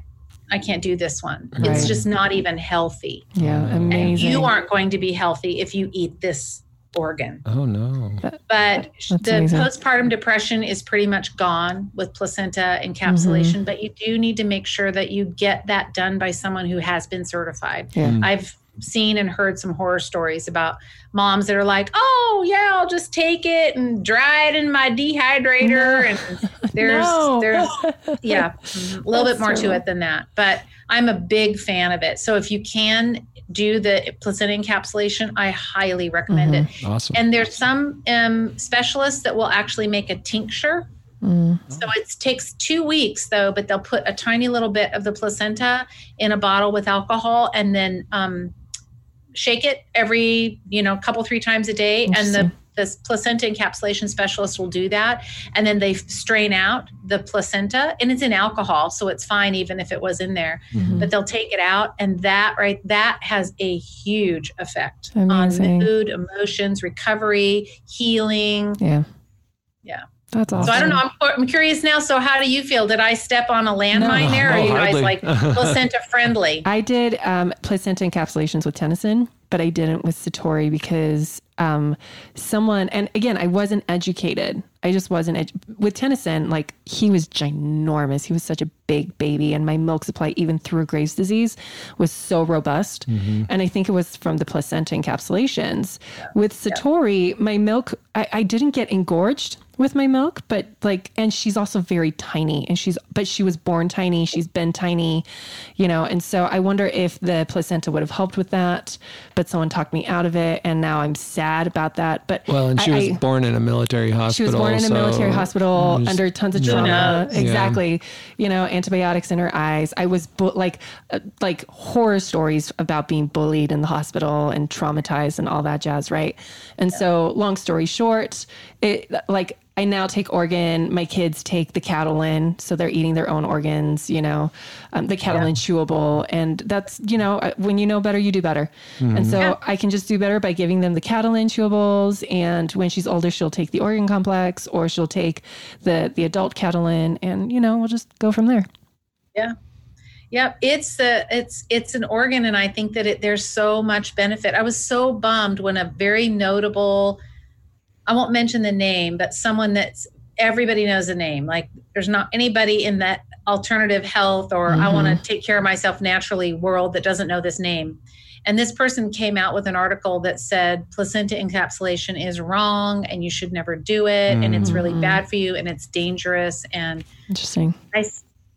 I can't do this one. It's just not even healthy. Yeah, Wow. And amazing. you aren't going to be healthy if you eat this organ. Oh no. But That's the amazing. postpartum depression is pretty much gone with placenta encapsulation, Mm-hmm. but you do need to make sure that you get that done by someone who has been certified. Yeah. Mm. I've seen and heard some horror stories about moms that are like, "Oh, yeah, I'll just take it and dry it in my dehydrator." And there's No. there's yeah, a little That's bit more to it than that. But I'm a big fan of it. So if you can do the placenta encapsulation, I highly recommend it. Awesome. And there's some um, specialists that will actually make a tincture. Mm. So it takes two weeks though, but they'll put a tiny little bit of the placenta in a bottle with alcohol and then um, shake it every, you know, couple, three times a day. And the, Interesting. the placenta encapsulation specialist will do that. And then they strain out the placenta and it's in alcohol. So it's fine even if it was in there, Mhm. but they'll take it out. And that, right, that has a huge effect Amazing. on mood, emotions, recovery, healing. Yeah. Yeah. That's awesome. So I don't know. I'm, I'm curious now. So how do you feel? Did I step on a landmine No. there? Or are No, you guys like placenta friendly? I did um, placenta encapsulations with Tennyson, but I didn't with Satori because um, someone, and again, I wasn't educated. I just wasn't edu- with Tennyson. Like he was ginormous. He was such a big baby, and my milk supply, even through Graves' disease, was so robust. And I think it was from the placenta encapsulations. With Satori, my milk, I, I didn't get engorged with my milk, but like, and she's also very tiny, and she's, but she was born tiny. She's been tiny, you know, and so I wonder if the placenta would have helped with that, but someone talked me out of it, and now I'm sad about that. But well, and she I- was I- born in a military hospital. she was born in a so military hospital there's- under tons of trauma. knows? Exactly. You know, antibiotics in her eyes. I was bu- like, uh, like horror stories about being bullied in the hospital and traumatized and all that jazz, right? And so, long story short, it like I now take organ. My kids take the Catalyn, so they're eating their own organs. You know, um, the Catalyn chewable, and that's you know uh, when you know better, you do better. And so Yeah. I can just do better by giving them the Catalyn chewables. And when she's older, she'll take the organ complex, or she'll take the the adult Catalyn, and you know we'll just go from there. Yeah. Yep, it's a it's it's an organ, and I think that it there's so much benefit. I was so bummed when a very notable, I won't mention the name, but someone that's everybody knows the name. Like there's not anybody in that alternative health or I want to take care of myself naturally world that doesn't know this name. And this person came out with an article that said placenta encapsulation is wrong and you should never do it and it's really Mhm. bad for you and it's dangerous and Interesting. I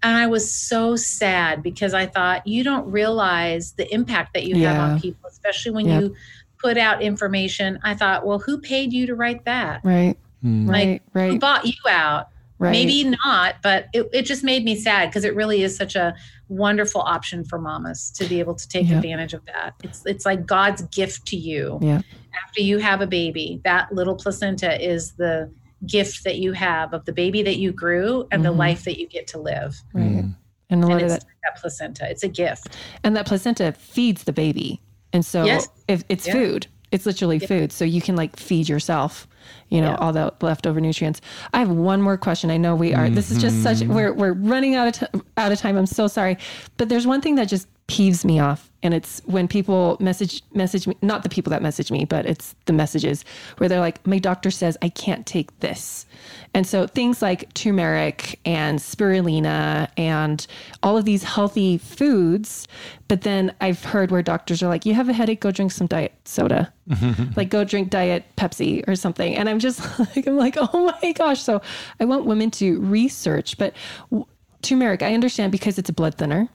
and I was so sad because I thought you don't realize the impact that you have on people, especially when Yep. you put out information. I thought, well, who paid you to write that? Right. Hmm. Right. Who bought you out? Right. Maybe not, but it, it just made me sad because it really is such a wonderful option for mamas to be able to take Yep. advantage of that. It's it's like God's gift to you. Yeah. After you have a baby, that little placenta is the gift that you have of the baby that you grew and the Mhm. life that you get to live. Right. Hmm. And a lot and of it's that, that placenta. It's a gift. and that placenta feeds the baby, and so Yes. if it's Yeah. food, it's literally food. So you can like feed yourself. You know Yeah. all the leftover nutrients. I have one more question. I know we are. This is just such. We're we're running out of t- out of time. I'm so sorry, but there's one thing that just peeves me off, and it's when people message message me. Not the people that message me, but it's the messages where they're like, "My doctor says I can't take this," and so things like turmeric and spirulina and all of these healthy foods. But then I've heard where doctors are like, "You have a headache? Go drink some diet soda." like go drink diet Pepsi or something. And I'm just like, I'm like, oh my gosh. So I want women to research, but turmeric, I understand because it's a blood thinner.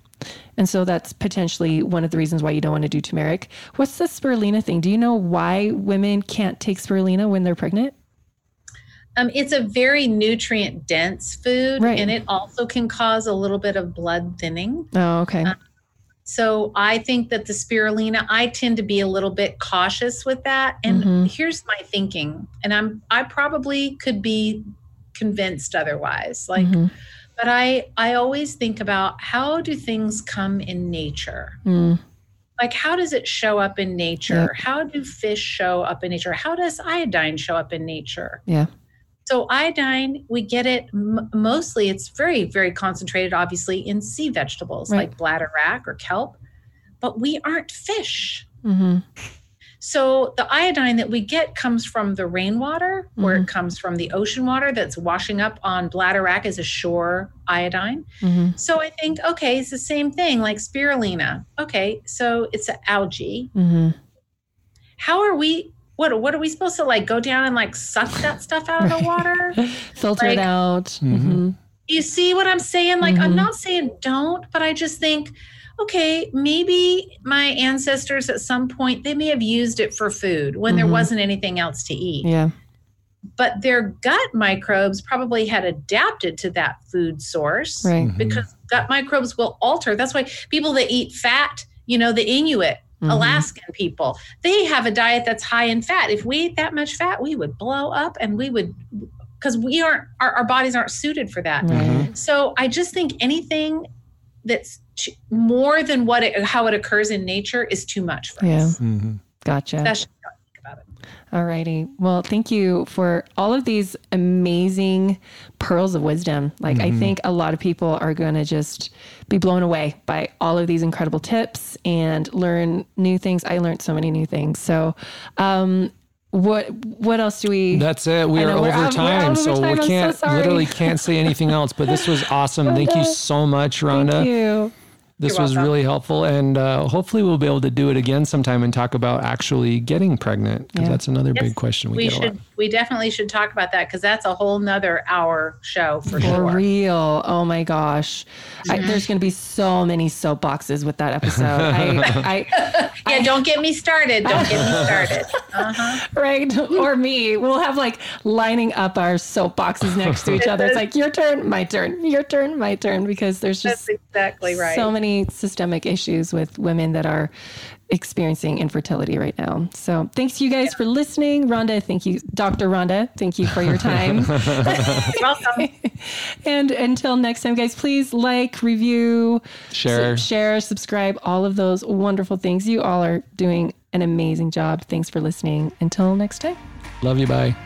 And so that's potentially one of the reasons why you don't want to do turmeric. What's the spirulina thing? Do you know why women can't take spirulina when they're pregnant? Um, it's a very nutrient dense food, Right. and it also can cause a little bit of blood thinning. Oh, okay. Uh, So I think that the spirulina, I tend to be a little bit cautious with that. And Mhm. here's my thinking, and I'm I probably could be convinced otherwise. Like, Mhm. But I I always think about how do things come in nature? Mm, like how does it show up in nature how do fish show up in nature how does iodine show up in nature Yeah. So iodine, we get it m- mostly. It's very, very concentrated, obviously, in sea vegetables Right. like bladderwrack or kelp, but we aren't fish. Mm-hmm. So the iodine that we get comes from the rainwater, where Mhm. it comes from the ocean water that's washing up on bladderwrack as a shore iodine. Mm-hmm. So I think, okay, it's the same thing like spirulina. Okay, so it's an algae. Mm-hmm. How are we? What what are we supposed to like go down and like suck that stuff out of the water? Filter Like- it out. Mhm. Mm-hmm. You see what I'm saying? Like, I'm not saying don't, but I just think, okay, maybe my ancestors at some point they may have used it for food when there Mhm. wasn't anything else to eat. Yeah. But their gut microbes probably had adapted to that food source Right. Mhm. because gut microbes will alter. That's why people that eat fat, you know, the Inuit, Mhm. Alaskan people, they have a diet that's high in fat. If we ate that much fat, we would blow up and we would, because we aren't, our, our bodies aren't suited for that. Right. So I just think anything that's ch- more than what it, how it occurs in nature is too much for Yeah. us. Mhm. Gotcha. That's just how I think about it. Alrighty. Well, thank you for all of these amazing pearls of wisdom. Like, I think a lot of people are going to just be blown away by all of these incredible tips and learn new things. I learned so many new things. So, um, what what else do we? That's it. We are know, we're over out- we're time, out so time. we I'm can't sorry. literally can't say anything else. But this was awesome. Thank you so much, Ronda. Thank you. This You're was welcome. really helpful, and uh, hopefully we'll be able to do it again sometime and talk about actually getting pregnant because Yeah. that's another Yes, big question we, We get a lot. should, we definitely should talk about that because that's a whole nother hour show for For sure. real. Oh my gosh. I, there's going to be so many soapboxes with that episode. I, I, Yeah, don't get me started. Don't get me started. Uh-huh. right? Or me. We'll have like lining up our soapboxes next to each other. It's like your turn, my turn, your turn, my turn, because there's That's just exactly right. so many systemic issues with women that are experiencing infertility right now. So thanks you guys for listening. Ronda, thank you. Dr. Ronda, thank you for your time. Welcome. and until next time, guys, please like, review, Share. su- share, subscribe, all of those wonderful things. You all are doing an amazing job. Thanks for listening. Until next time. Love you. Bye.